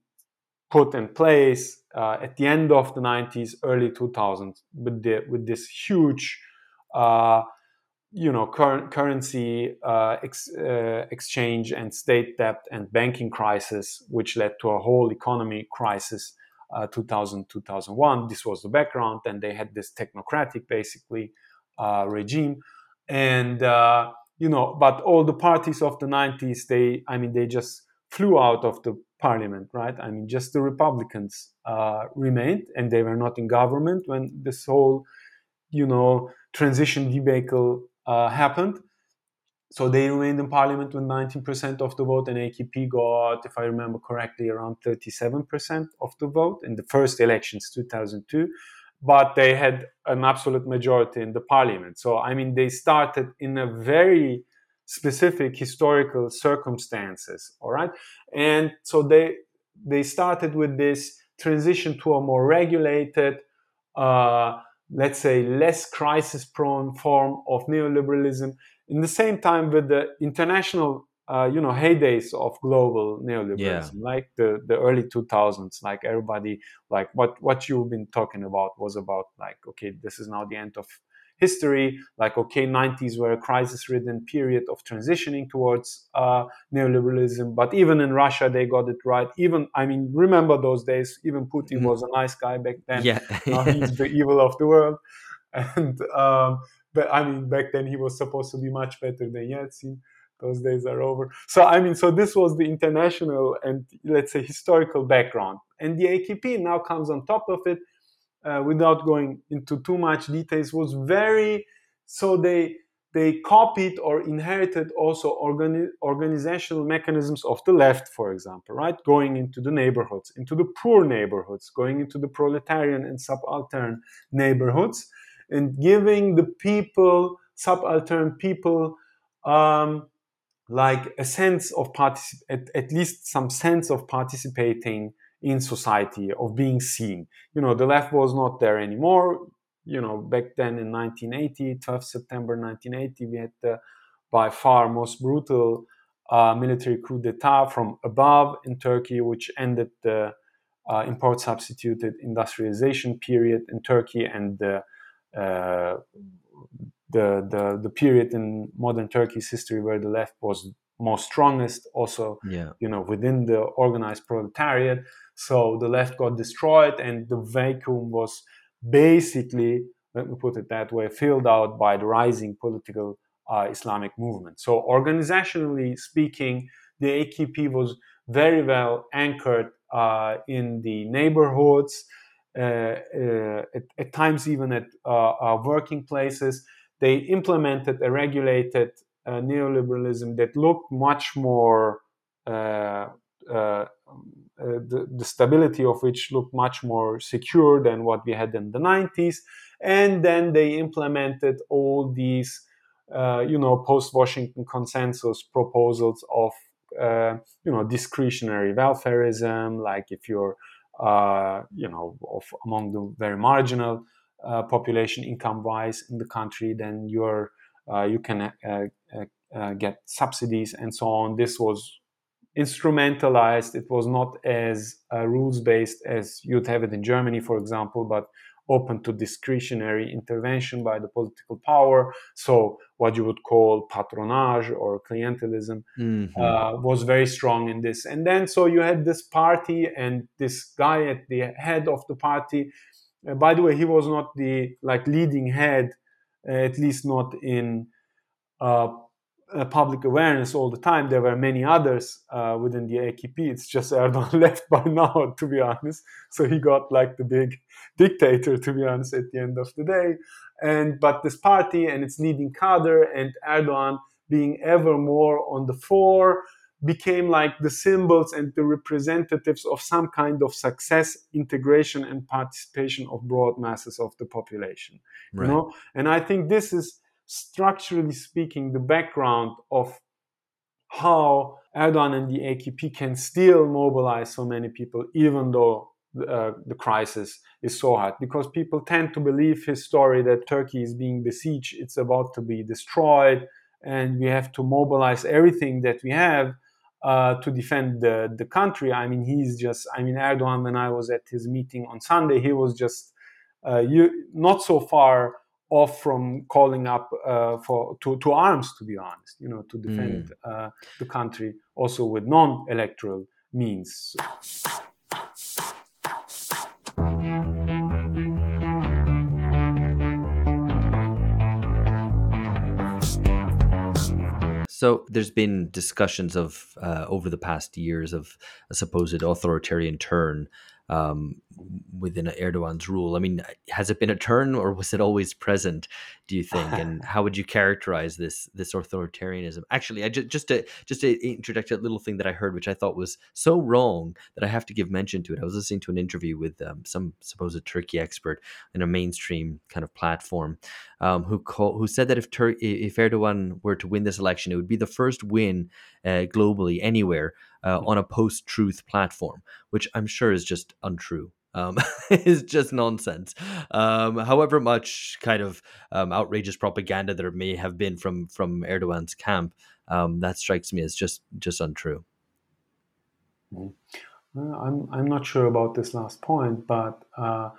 Speaker 1: put in place uh, at the end of the 90s, early 2000s, with, the, with this huge, uh, you know, cur- currency uh, ex- uh, exchange and state debt and banking crisis, which led to a whole economy crisis. Uh, 2000 2001 this was the background and they had this technocratic basically uh, regime and you know but all the parties of the 90s they i mean they just flew out of the parliament, right? I mean, just the Republicans uh, remained, and they were not in government when this whole, you know, transition debacle uh, happened. So they remained in parliament with 19% of the vote, and AKP got, if I remember correctly, around 37% of the vote in the first elections, 2002. But they had an absolute majority in the parliament. So, I mean, they started in a very specific historical circumstances all right and so they they started with this transition to a more regulated uh, let's say less crisis prone form of neoliberalism in the same time with the international uh, you know heydays of global neoliberalism yeah. like the, the early 2000s like everybody like what what you've been talking about was about like okay this is now the end of history, like, okay, 90s were a crisis ridden period of transitioning towards uh, neoliberalism. But even in Russia, they got it right. Even, I mean, remember those days, even Putin mm. was a nice guy back then.
Speaker 2: Yeah.
Speaker 1: now he's (laughs) the evil of the world. And, um, but I mean, back then he was supposed to be much better than Yeltsin those days are over. So I mean, so this was the international and let's say historical background, and the AKP now comes on top of it uh, without going into too much details, was very so they they copied or inherited also organi- organizational mechanisms of the left, for example, right? Going into the neighborhoods, into the poor neighborhoods, going into the proletarian and subaltern neighborhoods, and giving the people, subaltern people, um, like a sense of particip- at, at least some sense of participating in society, of being seen. You know, the left was not there anymore. You know, back then in 1980, 12 September 1980, we had the by far most brutal uh, military coup d'etat from above in Turkey, which ended the uh, import substituted industrialization period in Turkey and the, uh, the, the, the period in modern Turkey's history where the left was most strongest, also yeah. you know within the organized proletariat. So the left got destroyed, and the vacuum was basically, let me put it that way, filled out by the rising political uh, Islamic movement. So, organizationally speaking, the AKP was very well anchored uh, in the neighborhoods, at, at, times even at uh, uh, working places. They implemented a regulated neoliberalism that looked much more uh, the, the stability of which looked much more secure than what we had in the 90s. And then they implemented all these, uh, you know, post Washington consensus proposals of, uh, you know, discretionary welfareism, like if you're, uh, you know, of, among the very marginal uh, population income wise in the country, then you're, uh, you can get subsidies and so on. This was instrumentalized. It was not as uh, rules based as you'd have it in Germany, for example, but open to discretionary intervention by the political power. So, what you would call patronage or clientelism mm-hmm. uh, was very strong in this. And then, so you had this party and this guy at the head of the party. Uh, by the way, he was not the like leading head, uh, at least not in uh, public awareness all the time. There were many others uh, within the AKP. It's just (laughs) Erdogan left by now, to be honest. So he got like the big (laughs) dictator, to be honest, at the end of the day. And but this party and its leading cadre and Erdogan being ever more on the fore became like the symbols and the representatives of some kind of success, integration, and participation of broad masses of the population. Right. You know, and I think this is structurally speaking, the background of how Erdogan and the AKP can still mobilize so many people, even though uh, the crisis is so hard because people tend to believe his story that Turkey is being besieged, it's about to be destroyed, and we have to mobilize everything that we have uh, to defend the, the country. I mean, he's just, I mean, Erdogan, when I was at his meeting on Sunday, he was just uh, you, not so far off from calling up uh, for to, to arms, to be honest, you know, to defend mm. the country also with non-electoral means.
Speaker 2: So there's been discussions of uh, over the past years of a supposed authoritarian turn um, within Erdogan's rule. I mean, has it been a turn, or was it always present? Do you think? and (laughs) how would you characterize this this authoritarianism? Actually, I just just to just to interject a little thing that I heard, which I thought was so wrong that I have to give mention to it. I was listening to an interview with um, some supposed Turkey expert in a mainstream kind of platform, um, who call, who said that if Tur- if Erdogan were to win this election, it would be the first win uh, globally anywhere uh, on a post truth platform, which I'm sure is just untrue. Um, (laughs) is just nonsense. Um, however much kind of um, outrageous propaganda there may have been from from Erdogan's camp, um, that strikes me as just just untrue.
Speaker 1: Mm-hmm. I'm I'm not sure about this last point, but uh,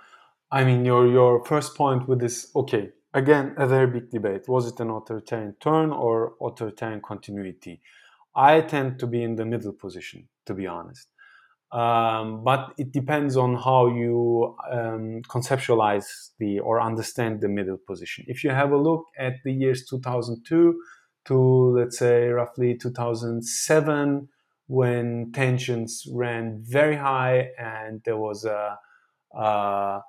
Speaker 1: I mean your your first point with this. Okay, again, a very big debate. Was it an authoritarian turn or authoritarian continuity? I tend to be in the middle position, to be honest. Um, but it depends on how you um, conceptualize the or understand the middle position. If you have a look at the years 2002 to let's say roughly 2007, when tensions ran very high and there was a, a,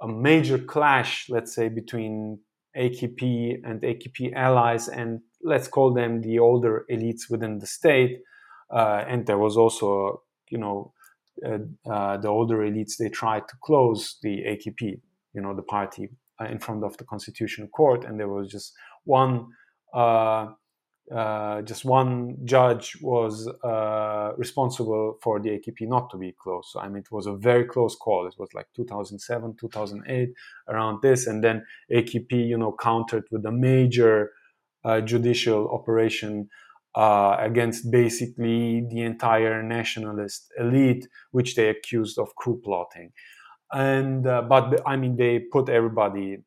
Speaker 1: a major clash, let's say, between AKP and AKP allies, and let's call them the older elites within the state. Uh, and there was also, you know, uh, uh, the older elites, they tried to close the AKP, you know, the party uh, in front of the constitutional court. And there was just one uh, uh, just one judge was uh, responsible for the AKP not to be closed. So I mean, it was a very close call. It was like 2007, 2008, around this, and then AKP, you know, countered with a major judicial operation uh, against basically the entire nationalist elite, which they accused of coup plotting. And uh, but I mean, they put everybody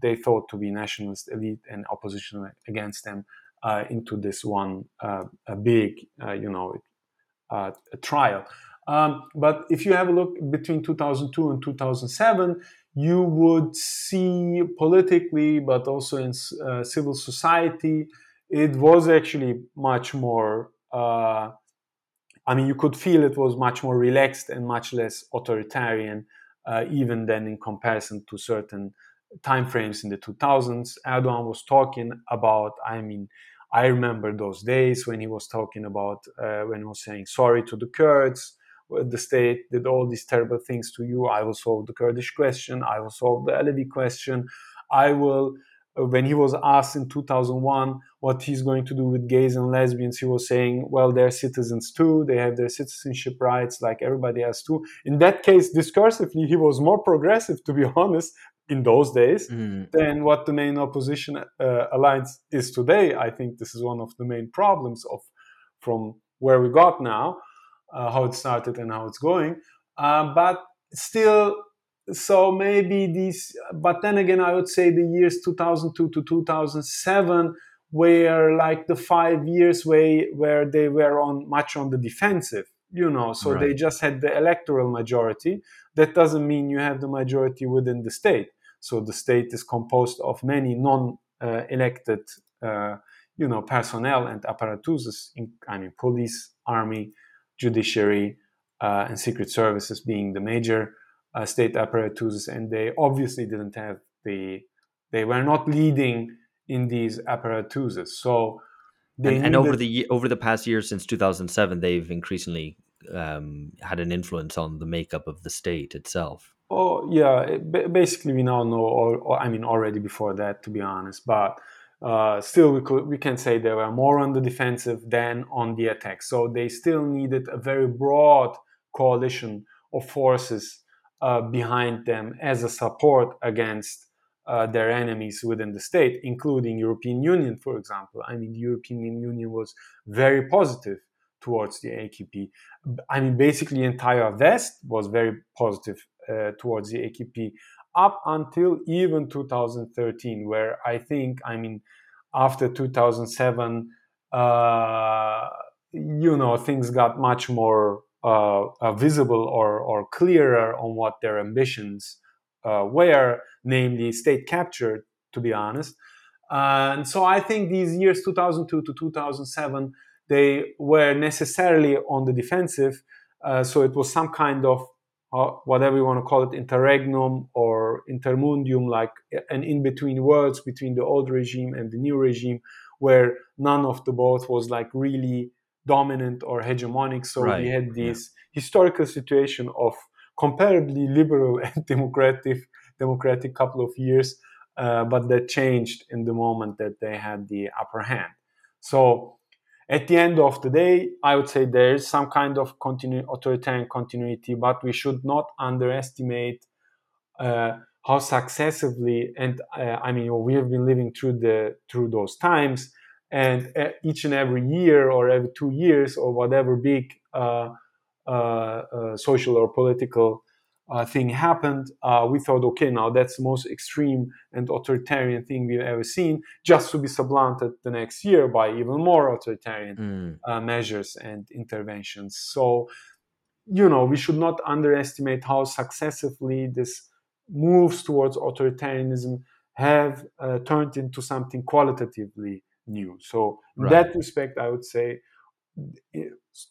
Speaker 1: they thought to be nationalist elite and opposition against them uh, into this one uh, big, uh, you know, trial. Um, but if you have a look between 2002 and 2007, you would see politically, but also in uh, civil society, it was actually much more. Uh, I mean, you could feel it was much more relaxed and much less authoritarian, uh, even than in comparison to certain timeframes in the 2000s. Erdogan was talking about, I mean, I remember those days when he was talking about, uh, when he was saying sorry to the Kurds. The state did all these terrible things to you. I will solve the Kurdish question. I will solve the Alevi question. I will. Uh, when he was asked in 2001 what he's going to do with gays and lesbians, he was saying, "Well, they're citizens too. They have their citizenship rights like everybody else too." In that case, discursively, he was more progressive, to be (laughs) honest, in those days mm. than what the main opposition uh, alliance is today. I think this is one of the main problems of from where we got now, how it started and how it's going. Uh, but still, so maybe these. But then again, I would say the years 2002 to 2007 were like the five years way where they were on much on the defensive you know so right. they just had the electoral majority that doesn't mean you have the majority within the state so the state is composed of many non-elected, uh, you know, personnel and apparatuses. In, I mean, police, army, judiciary, uh, and secret services being the major uh, state apparatuses, and they obviously didn't have the. They were not leading in these apparatuses. So.
Speaker 2: And, and, over the over the past years since 2007, they've increasingly um, had an influence on the makeup of the state itself.
Speaker 1: Oh yeah, basically we now know, or, or, I mean already before that, to be honest. But uh, still, we could we can say they were more on the defensive than on the attack. So they still needed a very broad coalition of forces uh, behind them as a support against uh, their enemies within the state, including European Union, for example. I mean, the European Union was very positive towards the AKP. I mean, basically, entire West was very positive uh, towards the AKP up until even 2013, where I think, I mean, after 2007, uh, you know, things got much more uh, uh, visible or, or clearer on what their ambitions uh, were, namely state capture, to be honest. and so I think these years, 2002 to 2007, they were necessarily on the defensive. Uh, so it was some kind of uh, whatever you want to call it, interregnum or intermundium, like an in between words between the old regime and the new regime, where none of the both was like really dominant or hegemonic. So right. we had this yeah. historical situation of comparably liberal (laughs) and democratic democratic couple of years, uh, but that changed in the moment that they had the upper hand. So at the end of the day, I would say there is some kind of continu- authoritarian continuity, but we should not underestimate uh, how successively and uh, I mean we have been living through the through those times, and uh, each and every year or every two years or whatever big uh, uh, uh, social or political uh, thing happened, uh, we thought, okay, now that's the most extreme and authoritarian thing we've ever seen, just to be supplanted the next year by even more authoritarian mm. uh, measures and interventions. So, you know, we should not underestimate how successively this moves towards authoritarianism have uh, turned into something qualitatively new. So, in right. that respect, I would say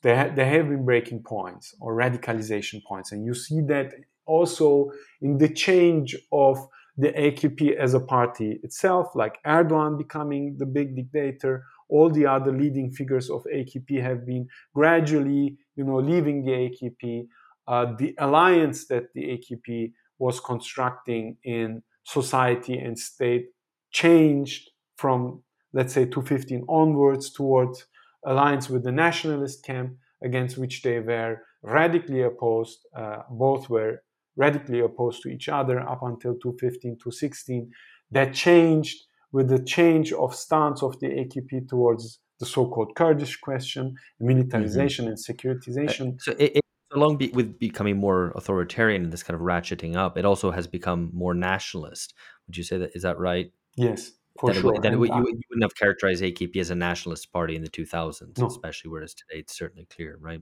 Speaker 1: there, there have been breaking points or radicalization points, and you see that also in the change of the AKP as a party itself, like Erdogan becoming the big dictator, all the other leading figures of AKP have been gradually, you know, leaving the AKP. Uh, the alliance that the AKP was constructing in society and state changed from, let's say, 2015 onwards towards alliance with the nationalist camp against which they were radically opposed. Uh, both were radically opposed to each other up until 2015, 2016. That changed with the change of stance of the AKP towards the so-called Kurdish question, militarization mm-hmm. and securitization.
Speaker 2: Uh, so it, it, along be, with becoming more authoritarian and this kind of ratcheting up, it also has become more nationalist. Would you say that is that right?
Speaker 1: Yes. For
Speaker 2: that
Speaker 1: sure.
Speaker 2: It, that it, you, you, wouldn't have characterized AKP as a nationalist party in the 2000s, no. especially whereas today it's certainly clear, right?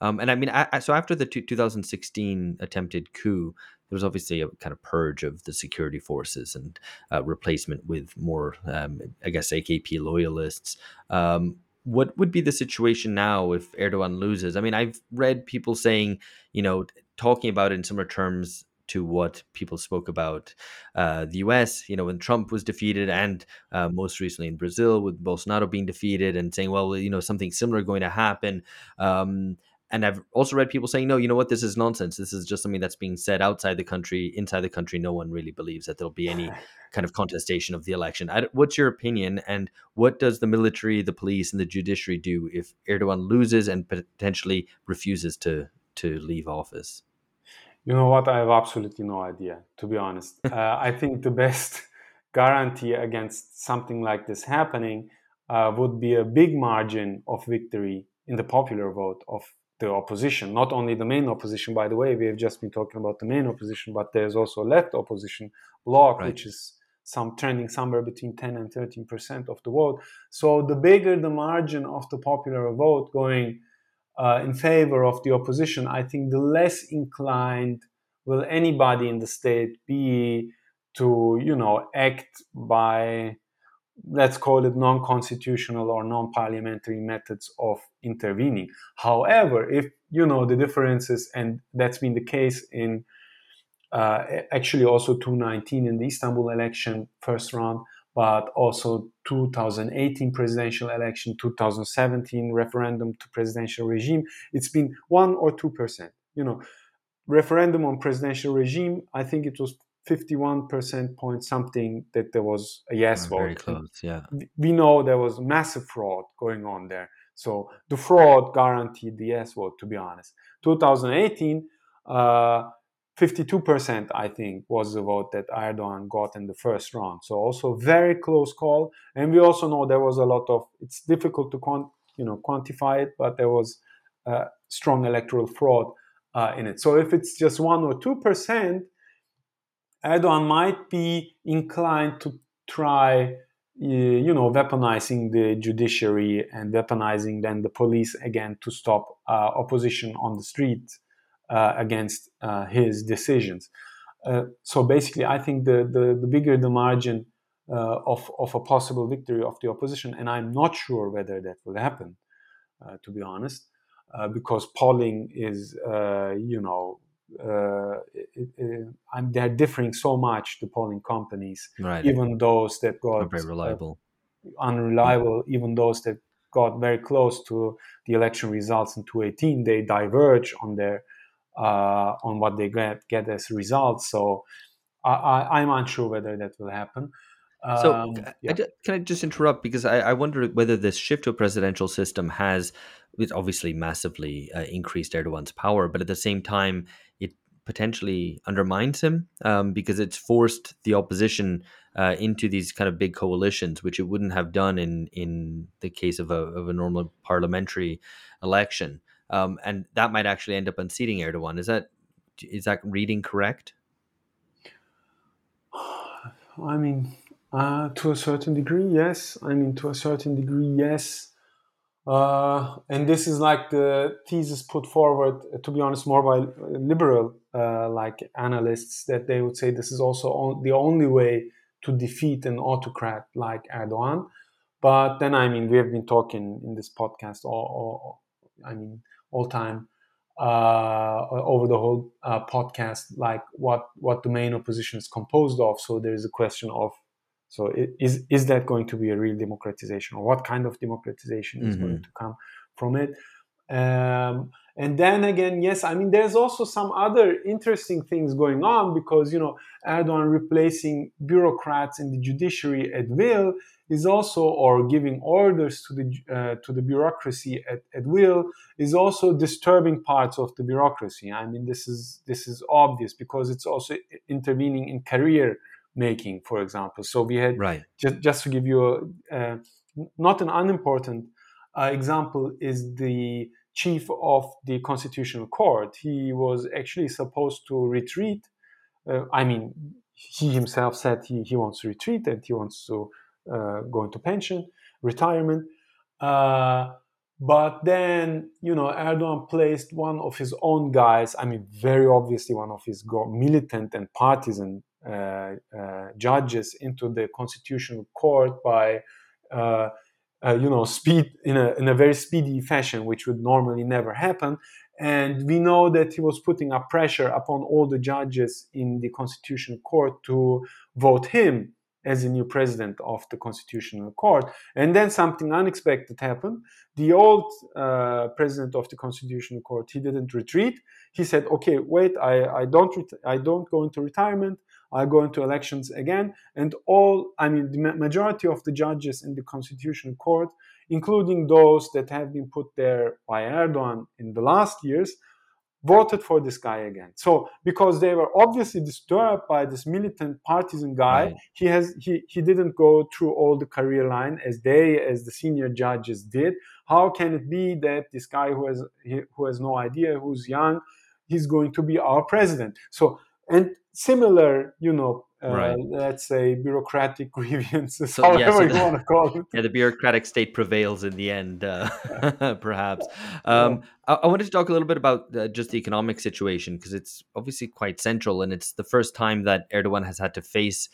Speaker 2: Um, and I mean, I, I, so after the two, 2016 attempted coup, there was obviously a kind of purge of the security forces and uh, replacement with more, um, I guess, AKP loyalists. Um, what would be the situation now if Erdogan loses? I mean, I've read people saying, you know, talking about it in similar terms to what people spoke about uh, the US, you know, when Trump was defeated, and uh, most recently in Brazil with Bolsonaro being defeated, and saying, well, you know, something similar going to happen. Um, and I've also read people saying, no, you know what, this is nonsense. This is just something that's being said outside the country. Inside the country, no one really believes that there'll be any (sighs) kind of contestation of the election. What's your opinion? And what does the military, the police, and the judiciary do if Erdogan loses and potentially refuses to to leave office?
Speaker 1: You know what? I have absolutely no idea, to be honest. (laughs) uh, I think the best (laughs) guarantee against something like this happening uh, would be a big margin of victory in the popular vote of the opposition, not only the main opposition, by the way, we have just been talking about the main opposition, but there's also left opposition bloc, right. which is some trending somewhere between 10 and 13 percent of the vote. So the bigger the margin of the popular vote going uh, in favor of the opposition, I think the less inclined will anybody in the state be to, you know, act by let's call it non-constitutional or non-parliamentary methods of intervening. However if you know the differences and that's been the case in uh, actually also 2019 in the istanbul election first round but also 2018 presidential election 2017 referendum to presidential regime it's been 1 or 2% you know referendum on presidential regime i think it was 51% point something that there was a yes
Speaker 2: vote.
Speaker 1: Very
Speaker 2: close, yeah.
Speaker 1: We know there was massive fraud going on there. So the fraud guaranteed the yes vote, to be honest. 2018, uh, 52%, I think, was the vote that Erdogan got in the first round. So also very close call. And we also know there was a lot of. It's difficult to quant, you know quantify it, but there was uh, strong electoral fraud uh, in it. So if it's just one or two percent, Erdogan might be inclined to try, you know, weaponizing the judiciary and weaponizing then the police again to stop uh, opposition on the street against uh, his decisions. Uh, so basically, I think the, the, the bigger the margin uh, of, of a possible victory of the opposition, and I'm not sure whether that will happen, uh, to be honest, because polling is, you know, it, it, they're differing so much, the polling companies,
Speaker 2: right.
Speaker 1: even those that got
Speaker 2: very reliable,
Speaker 1: unreliable, even those that got very close to the election results in 2018, they diverge on their uh, on what they get get as results. So I, am unsure whether that will happen.
Speaker 2: So um, yeah. I, can I just interrupt because I, I, wonder whether this shift to a presidential system has, it's obviously massively uh, increased Erdogan's power, but at the same time it potentially undermines him um, because it's forced the opposition uh, into these kind of big coalitions, which it wouldn't have done in in the case of a of a normal parliamentary election um, and that might actually end up unseating Erdogan. Is that is that reading correct? (sighs)
Speaker 1: I mean, uh, to a certain degree, yes. I mean, to a certain degree, yes. Uh, and this is like the thesis put forward, to be honest, more by liberal uh, like analysts that they would say this is also on, the only way to defeat an autocrat like Erdogan. But then, I mean, we have been talking in this podcast, or, or I mean, all time uh, over the whole uh, podcast, like what what the main opposition is composed of. So there is a question of so is is that going to be a real democratization, or what kind of democratization is mm-hmm. going to come from it? Um, and then again, yes, I mean, there's also some other interesting things going on because, you know, Erdogan replacing bureaucrats in the judiciary at will is also, or giving orders to the, uh, to the bureaucracy at, at will is also disturbing parts of the bureaucracy. I mean, this is, this is obvious because it's also intervening in career making, for example. So we had,
Speaker 2: right.
Speaker 1: just, just to give you a, uh, not an unimportant uh, example is the chief of the constitutional court. He was actually supposed to retreat. Uh, I mean, he himself said he, he wants to retreat and he wants to uh, go into pension, retirement. Uh, but then, you know, Erdogan placed one of his own guys, I mean, very obviously one of his militant and partisan uh, uh, judges into the constitutional court by uh, you know, speed in a, in a very speedy fashion, which would normally never happen. And we know that he was putting up pressure upon all the judges in the Constitutional Court to vote him as the new president of the Constitutional Court. And then something unexpected happened. The old uh, president of the Constitutional Court, he didn't retreat. He said, "Okay, wait, I, I don't ret- I don't go into retirement. I go into elections again." And all, I mean, the majority of the judges in the Constitutional Court, including those that have been put there by Erdogan in the last years, voted for this guy again. So because they were obviously disturbed by this militant partisan guy, right. he has he he didn't go through all the career line as they as the senior judges did. How can it be that this guy who has who has no idea who's young, he's going to be our president? So and similar, you know, uh, right. let's say bureaucratic (laughs) grievances, so, however yeah, so
Speaker 2: the, you want to call it. (laughs) Yeah, the bureaucratic state prevails in the end, uh, (laughs) perhaps. Um, I, I, wanted to talk a little bit about uh, just the economic situation because it's obviously quite central, and it's the first time that Erdogan has had to face,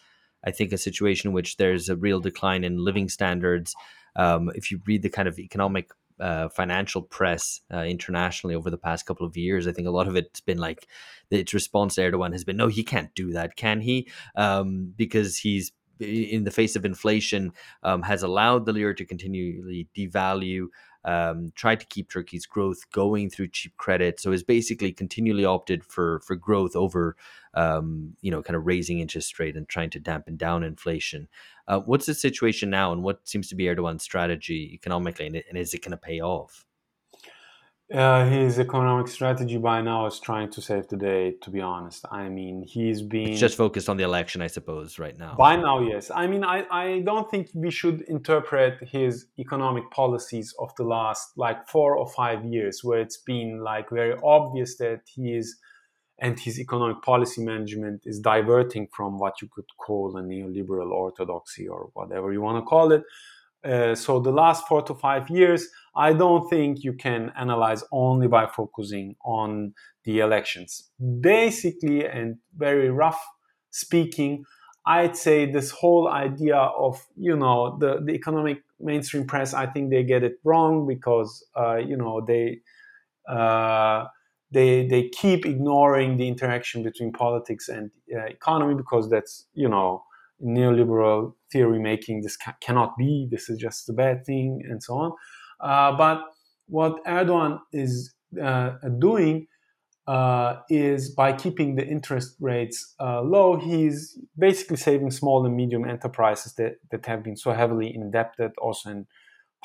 Speaker 2: I think, a situation in which there's a real decline in living standards. Um, if you read the kind of economic uh, financial press uh, internationally over the past couple of years. I think a lot of it's been like its response to Erdogan has been, no, he can't do that, can he? Um, because he's in the face of inflation um, has allowed the lira to continually devalue um, tried to keep Turkey's growth going through cheap credit. So has basically continually opted for for growth over, um, you know, kind of raising interest rate and trying to dampen down inflation. Uh, what's the situation now, and what seems to be Erdogan's strategy economically, and, and is it going to pay off?
Speaker 1: Uh, his economic strategy by now is trying to save the day. To be honest, I mean he's been
Speaker 2: it's just focused on the election, I suppose, right now.
Speaker 1: By now, yes. I mean, I, I don't think we should interpret his economic policies of the last like four or five years, where it's been like very obvious that he is and his economic policy management is diverting from what you could call a neoliberal orthodoxy or whatever you want to call it. Uh, so the last four to five years, I don't think you can analyze only by focusing on the elections. Basically, and very rough speaking, I'd say this whole idea of you know the the economic mainstream press, I think they get it wrong because uh, you know they. Uh, they they keep ignoring the interaction between politics and uh, economy because that's you know neoliberal theory making this ca- cannot be this is just a bad thing and so on uh, but what erdogan is uh, doing uh, is by keeping the interest rates uh, low he's basically saving small and medium enterprises that, that have been so heavily indebted also in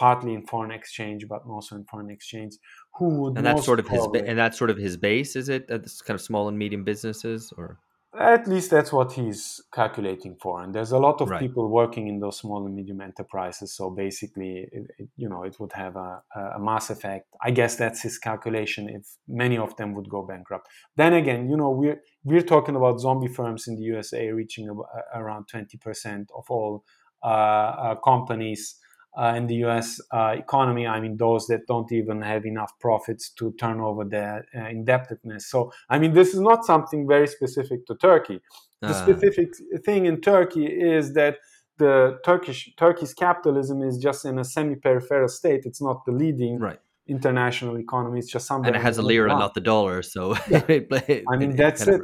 Speaker 1: partly in foreign exchange, but also in foreign exchange. Who would
Speaker 2: and that's sort of his ba- and that's sort of his base, is it? That's kind of small and medium businesses, or
Speaker 1: at least that's what he's calculating for. And there's a lot of right. people working in those small and medium enterprises. So basically, it, it, you know, it would have a, a mass effect. I guess that's his calculation. If many of them would go bankrupt, then again, you know, we're we're talking about zombie firms in the USA reaching around 20% of all uh, uh, companies uh, in the US uh, economy, I mean, those that don't even have enough profits to turn over their uh, indebtedness. So, I mean, this is not something very specific to Turkey. The uh. specific thing in Turkey is that the Turkish Turkey's capitalism is just in a semi-peripheral state. It's not the leading right. international economy. It's just something.
Speaker 2: And it has a lira, not the dollar. So,
Speaker 1: yeah. (laughs) I mean, that's it.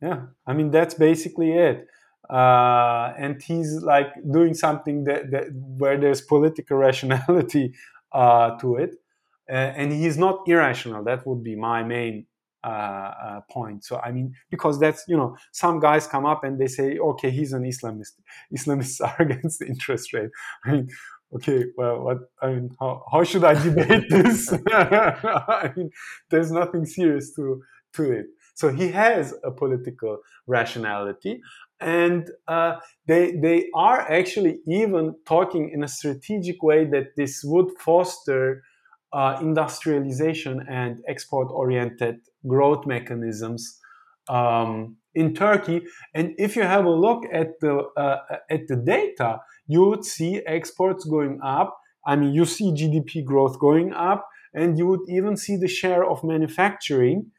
Speaker 1: Yeah, I mean, that's basically it uh, and he's like doing something that, that where there's political (laughs) rationality uh, to it, uh, and he's not irrational. That would be my main uh, uh, point. So I mean, because that's you know, some guys come up and they say, okay, he's an Islamist. Islamists (laughs) are against the interest rate. (laughs) I mean. Okay, well, what I mean, how, how should I debate this? I mean, there's nothing serious to to it. So he has a political rationality, and uh, they they are actually even talking in a strategic way that this would foster uh, industrialization and export-oriented growth mechanisms um, in Turkey. And if you have a look at the uh, at the data, you would see exports going up. I mean, you see GDP growth going up, and you would even see the share of manufacturing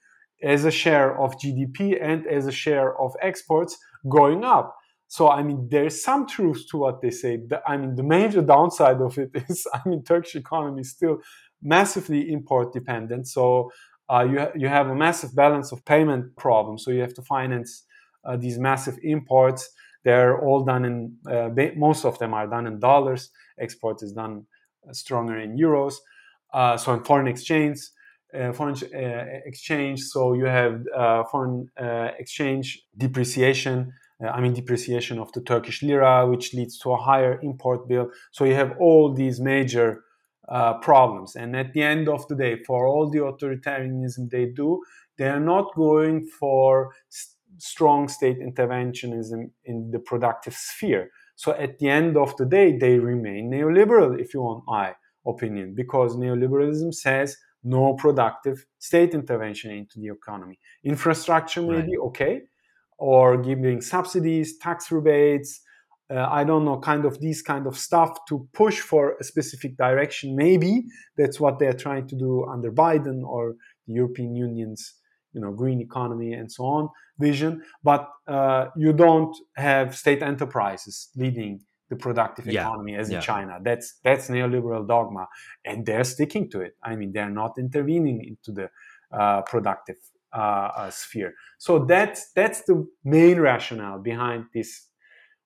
Speaker 1: as a share of GDP and as a share of exports going up. So I mean, there's some truth to what they say. I mean, the major downside of it (laughs) is, I mean, Turkish economy is still massively import dependent. So uh, you ha- you have a massive balance of payment problem. So you have to finance uh, these massive imports. They're all done in uh, most of them are done in dollars. Export is done uh, stronger in euros. Uh, so in foreign exchange, uh, foreign uh, exchange. So you have uh, foreign exchange depreciation. I mean depreciation of the Turkish lira, which leads to a higher import bill. So you have all these major uh, problems. And at the end of the day, for all the authoritarianism they do, they are not going for st- strong state interventionism in the productive sphere. So at the end of the day, they remain neoliberal, if you want my opinion, because neoliberalism says no productive state intervention into the economy. Infrastructure may right. be okay, or giving subsidies, tax rebates, uh, I don't know, kind of these kind of stuff to push for a specific direction. Maybe that's what they're trying to do under Biden or the European Union's, you know, green economy and so on vision. But uh, you don't have state enterprises leading the productive yeah. economy as yeah. in China. That's that's neoliberal dogma, and they're sticking to it. I mean, they're not intervening into the uh, productive uh, uh, sphere. So that's that's the main rationale behind this.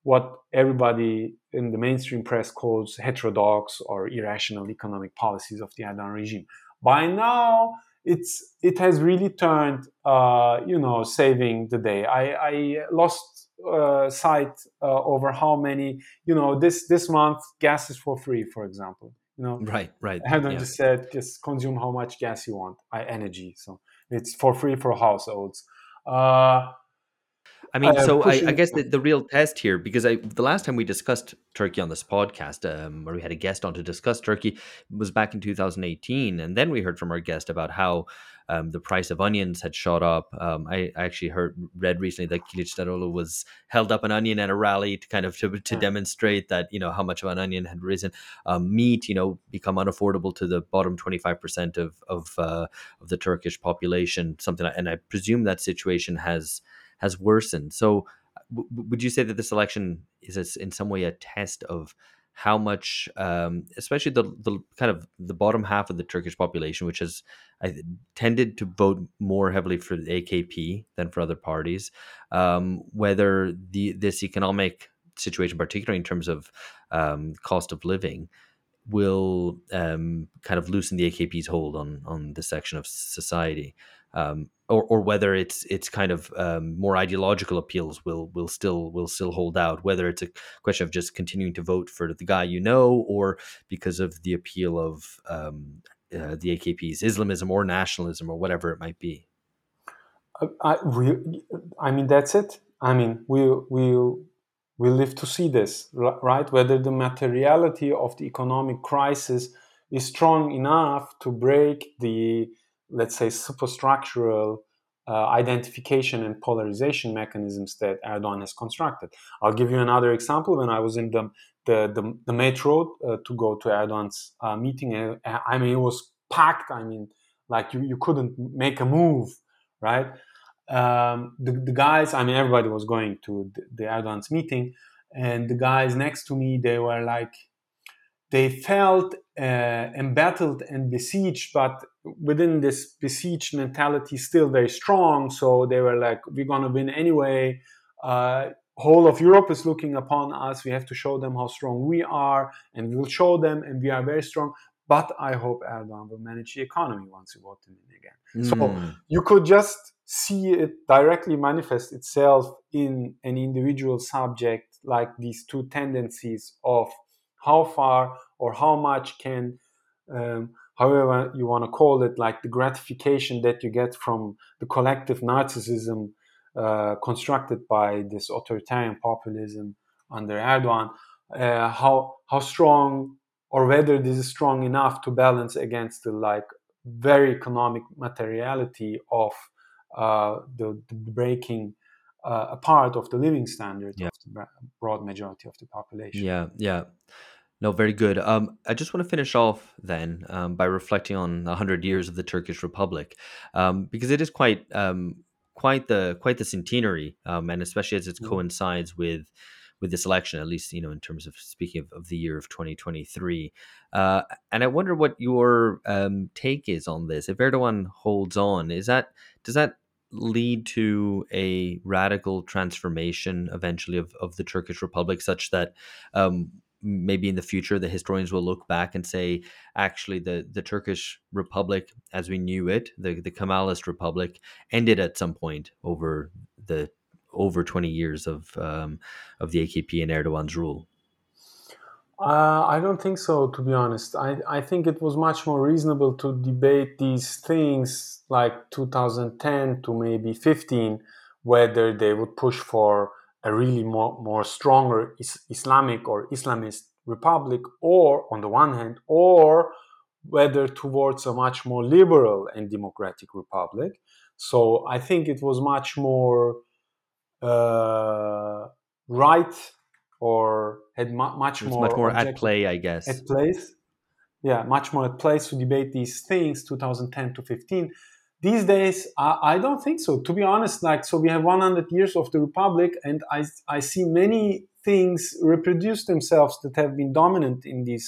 Speaker 1: What everybody in the mainstream press calls heterodox or irrational economic policies of the Erdogan regime. By now, it's it has really turned, uh, you know, saving the day. I, I lost uh, sight uh, over how many you know this this month gas is for free for example You know,
Speaker 2: right, right.
Speaker 1: Erdogan yeah. just said, just consume how much gas you want, I energy. So it's for free for households. Uh,
Speaker 2: I mean, so I, I, guess the, the real test here, because I, the last time we discussed Turkey on this podcast, um, or we had a guest on to discuss Turkey, was back in 2018, and then we heard from our guest about how um, the price of onions had shot up. Um, I, I, actually heard read recently that Kılıçdaroğlu was held up an onion at a rally to kind of to, to yeah. demonstrate that you know how much of an onion had risen. Um, meat, you know, become unaffordable to the bottom 25 percent of of uh, of the Turkish population. Something, like, and I presume that situation has has worsened. So, w- would you say that this election is in some way a test of how much, um, especially the the kind of the bottom half of the Turkish population, which has tended to vote more heavily for the AKP than for other parties, um, whether the this economic situation, particularly in terms of um, cost of living, will um, kind of loosen the AKP's hold on on this section of society um, or, or whether it's it's kind of um, more ideological appeals will will still will still hold out. Whether it's a question of just continuing to vote for the guy you know, or because of the appeal of um, uh, the AKP's Islamism or nationalism or whatever it might be.
Speaker 1: I, we, I mean that's it. I mean we we we live to see this, right? Whether the materiality of the economic crisis is strong enough to break the let's say, superstructural uh, identification and polarization mechanisms that Erdogan has constructed. I'll give you another example. When I was in the the, the, the metro uh, to go to Erdogan's uh, meeting, uh, I mean, it was packed. I mean, like you, you couldn't make a move, right? Um, the, the guys, I mean, everybody was going to the, the Erdogan's meeting, and the guys next to me, they were like, they felt uh, embattled and besieged, but within this besieged mentality, still very strong. So they were like, "We're gonna win anyway." Uh, whole of Europe is looking upon us. We have to show them how strong we are, and we'll show them, and we are very strong. But I hope Erdogan will manage the economy once we vote him in again. Mm. So hmm. you could just see it directly manifest itself in an individual subject, like these two tendencies of how far or how much can um, however you want to call it like the gratification that you get from the collective narcissism uh, constructed by this authoritarian populism under Erdogan uh, how how strong or whether this is strong enough to balance against the like very economic materiality of uh, the, the, breaking uh, apart of the living standard yeah. of the broad majority of the population.
Speaker 2: Yeah, yeah. No, very good. Um, I just want to finish off then um, by reflecting on the hundred years of the Turkish Republic, um, because it is quite um, quite the quite the centenary, um, and especially as it mm. coincides with with this election, at least you know in terms of speaking of, of the year of 2023. Uh, and I wonder what your um, take is on this. If Erdogan holds on, is that does that lead to a radical transformation eventually of, of the Turkish Republic, such that um, maybe in the future the historians will look back and say actually the the Turkish Republic as we knew it the the Kemalist Republic ended at some point over the over 20 years of um, of the AKP and Erdogan's rule
Speaker 1: uh, I don't think so, to be honest. I, I think it was much more reasonable to debate these things like 2010 to maybe 15, whether they would push for a really more, more stronger is Islamic or Islamist republic, or on the one hand, or whether towards a much more liberal and democratic republic. So I think it was much more uh, right or had mu- much more
Speaker 2: much more at play, I guess.
Speaker 1: At place, yeah, much more at place to debate these things. 2010 to 15 these days I, I, don't think so. To be honest like so we have 100 years of the republic and i, I see many things reproduce themselves that have been dominant in these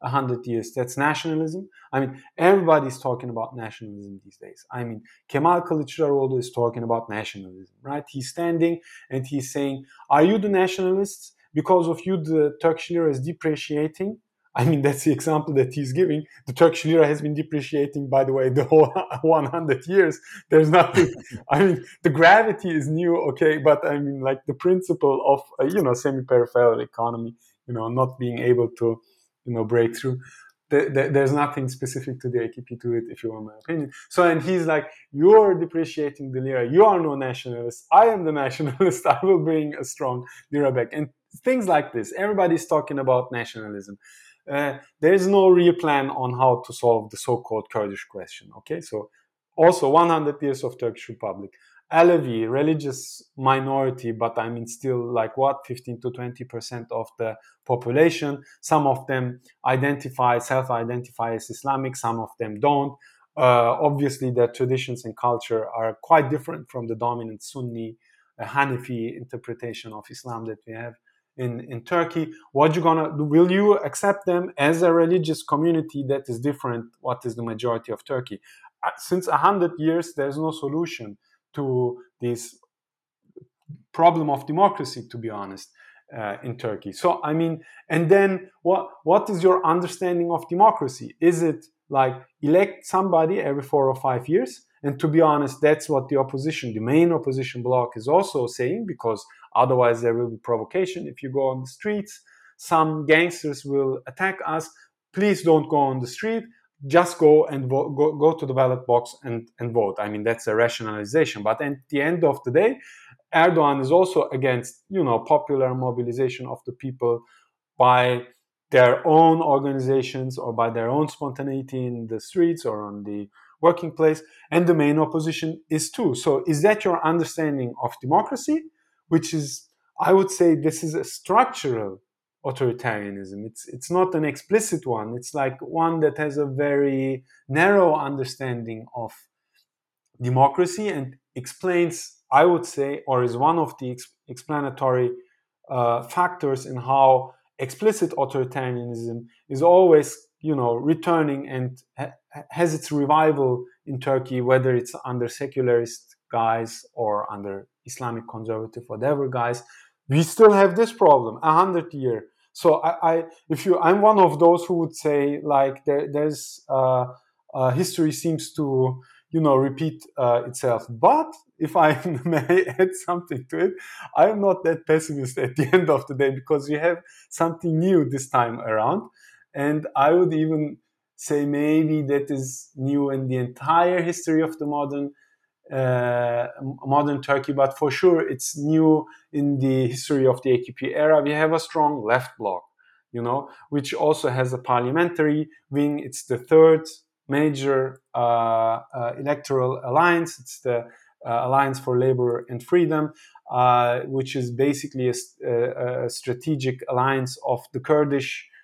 Speaker 1: 100 years. That's nationalism. I mean everybody's talking about nationalism these days. I mean kemal kılıçdaroğlu is talking about nationalism right? He's standing and he's saying are you the nationalists because of you the turkish lira is depreciating I mean, that's the example that he's giving. The Turkish lira has been depreciating, by the way, the whole (laughs) 100 years. There's nothing. (laughs) I mean, the gravity is new, okay, but I mean, like the principle of uh, you know semi-peripheral economy, you know, not being able to you know break through. there's nothing specific to the AKP to it, if you want my opinion. So, and he's like, you're depreciating the lira. You are no nationalist. I am the (laughs) nationalist. I will bring a strong lira back. And things like this. Everybody's talking about nationalism. Uh, there is no real plan on how to solve the so-called Kurdish question. Okay, so also 100 years of Turkish Republic. Alevi, religious minority, but I mean still like what 15 to 20 percent of the population. Some of them identify, self-identify as Islamic. Some of them don't. Uh, obviously, their traditions and culture are quite different from the dominant Sunni uh, Hanafi interpretation of Islam that we have in, in Turkey. What you gonna? Will you accept them as a religious community that is different? What is the majority of Turkey? Uh, since a hundred years, there's no solution to this problem of democracy, to be honest, uh, in Turkey. So, I mean, and then what, what is your understanding of democracy? Is it like elect somebody every four or five years? And to be honest, that's what the opposition, the main opposition bloc, is also saying, because otherwise there will be provocation. If you go on the streets, some gangsters will attack us. Please don't go on the street just go and vote, go, go to the ballot box and, and vote. I mean, that's a rationalization. But at the end of the day, Erdogan is also against, you know, popular mobilization of the people by their own organizations or by their own spontaneity in the streets or on the working place. And the main opposition is too. So is that your understanding of democracy? Which is, I would say this is a structural authoritarianism. It's it's not an explicit one. It's like one that has a very narrow understanding of democracy and explains, I would say, or is one of the ex- explanatory uh, factors in how explicit authoritarianism is always, you know, returning and ha- has its revival in Turkey, whether it's under secularist guys or under Islamic conservative, whatever guys. We still have this problem, a hundred year so I, I, if you, I'm one of those who would say like there, there's uh, uh, history seems to you know repeat uh, itself. But if I (laughs) may add something to it, I'm not that pessimist at the end of the day because we have something new this time around, and I would even say maybe that is new in the entire history of the modern uh, modern Turkey, but for sure it's new in the history of the AKP era. We have a strong left bloc, you know, which also has a parliamentary wing. It's the third major uh, uh, electoral alliance. It's the uh, Alliance for Labor and Freedom, uh, which is basically a, a, strategic alliance of the Kurdish uh,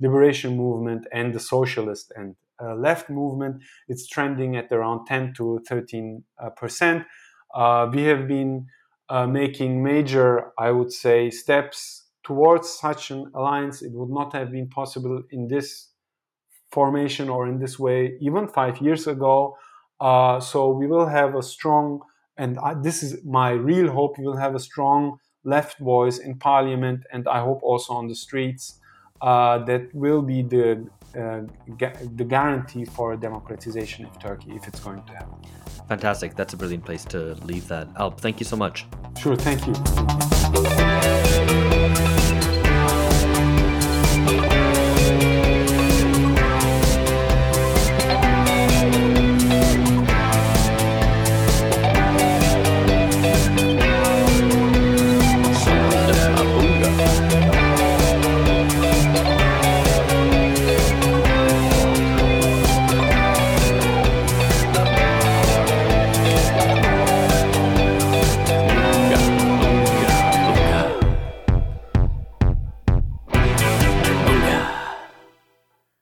Speaker 1: liberation movement and the socialist and uh, left movement. It's trending at around 10 to 13 uh, percent. Uh, we have been uh, making major, I would say, steps towards such an alliance. It would not have been possible in this formation or in this way even five years ago. Uh, so we will have a strong, and I, this is my real hope. We will have a strong left voice in parliament, and I hope also on the streets. Uh, that will be the uh, the guarantee for democratization of Turkey if it's going to happen.
Speaker 2: Fantastic. That's a brilliant place to leave that. Alp, thank you so much.
Speaker 1: Sure. Thank you.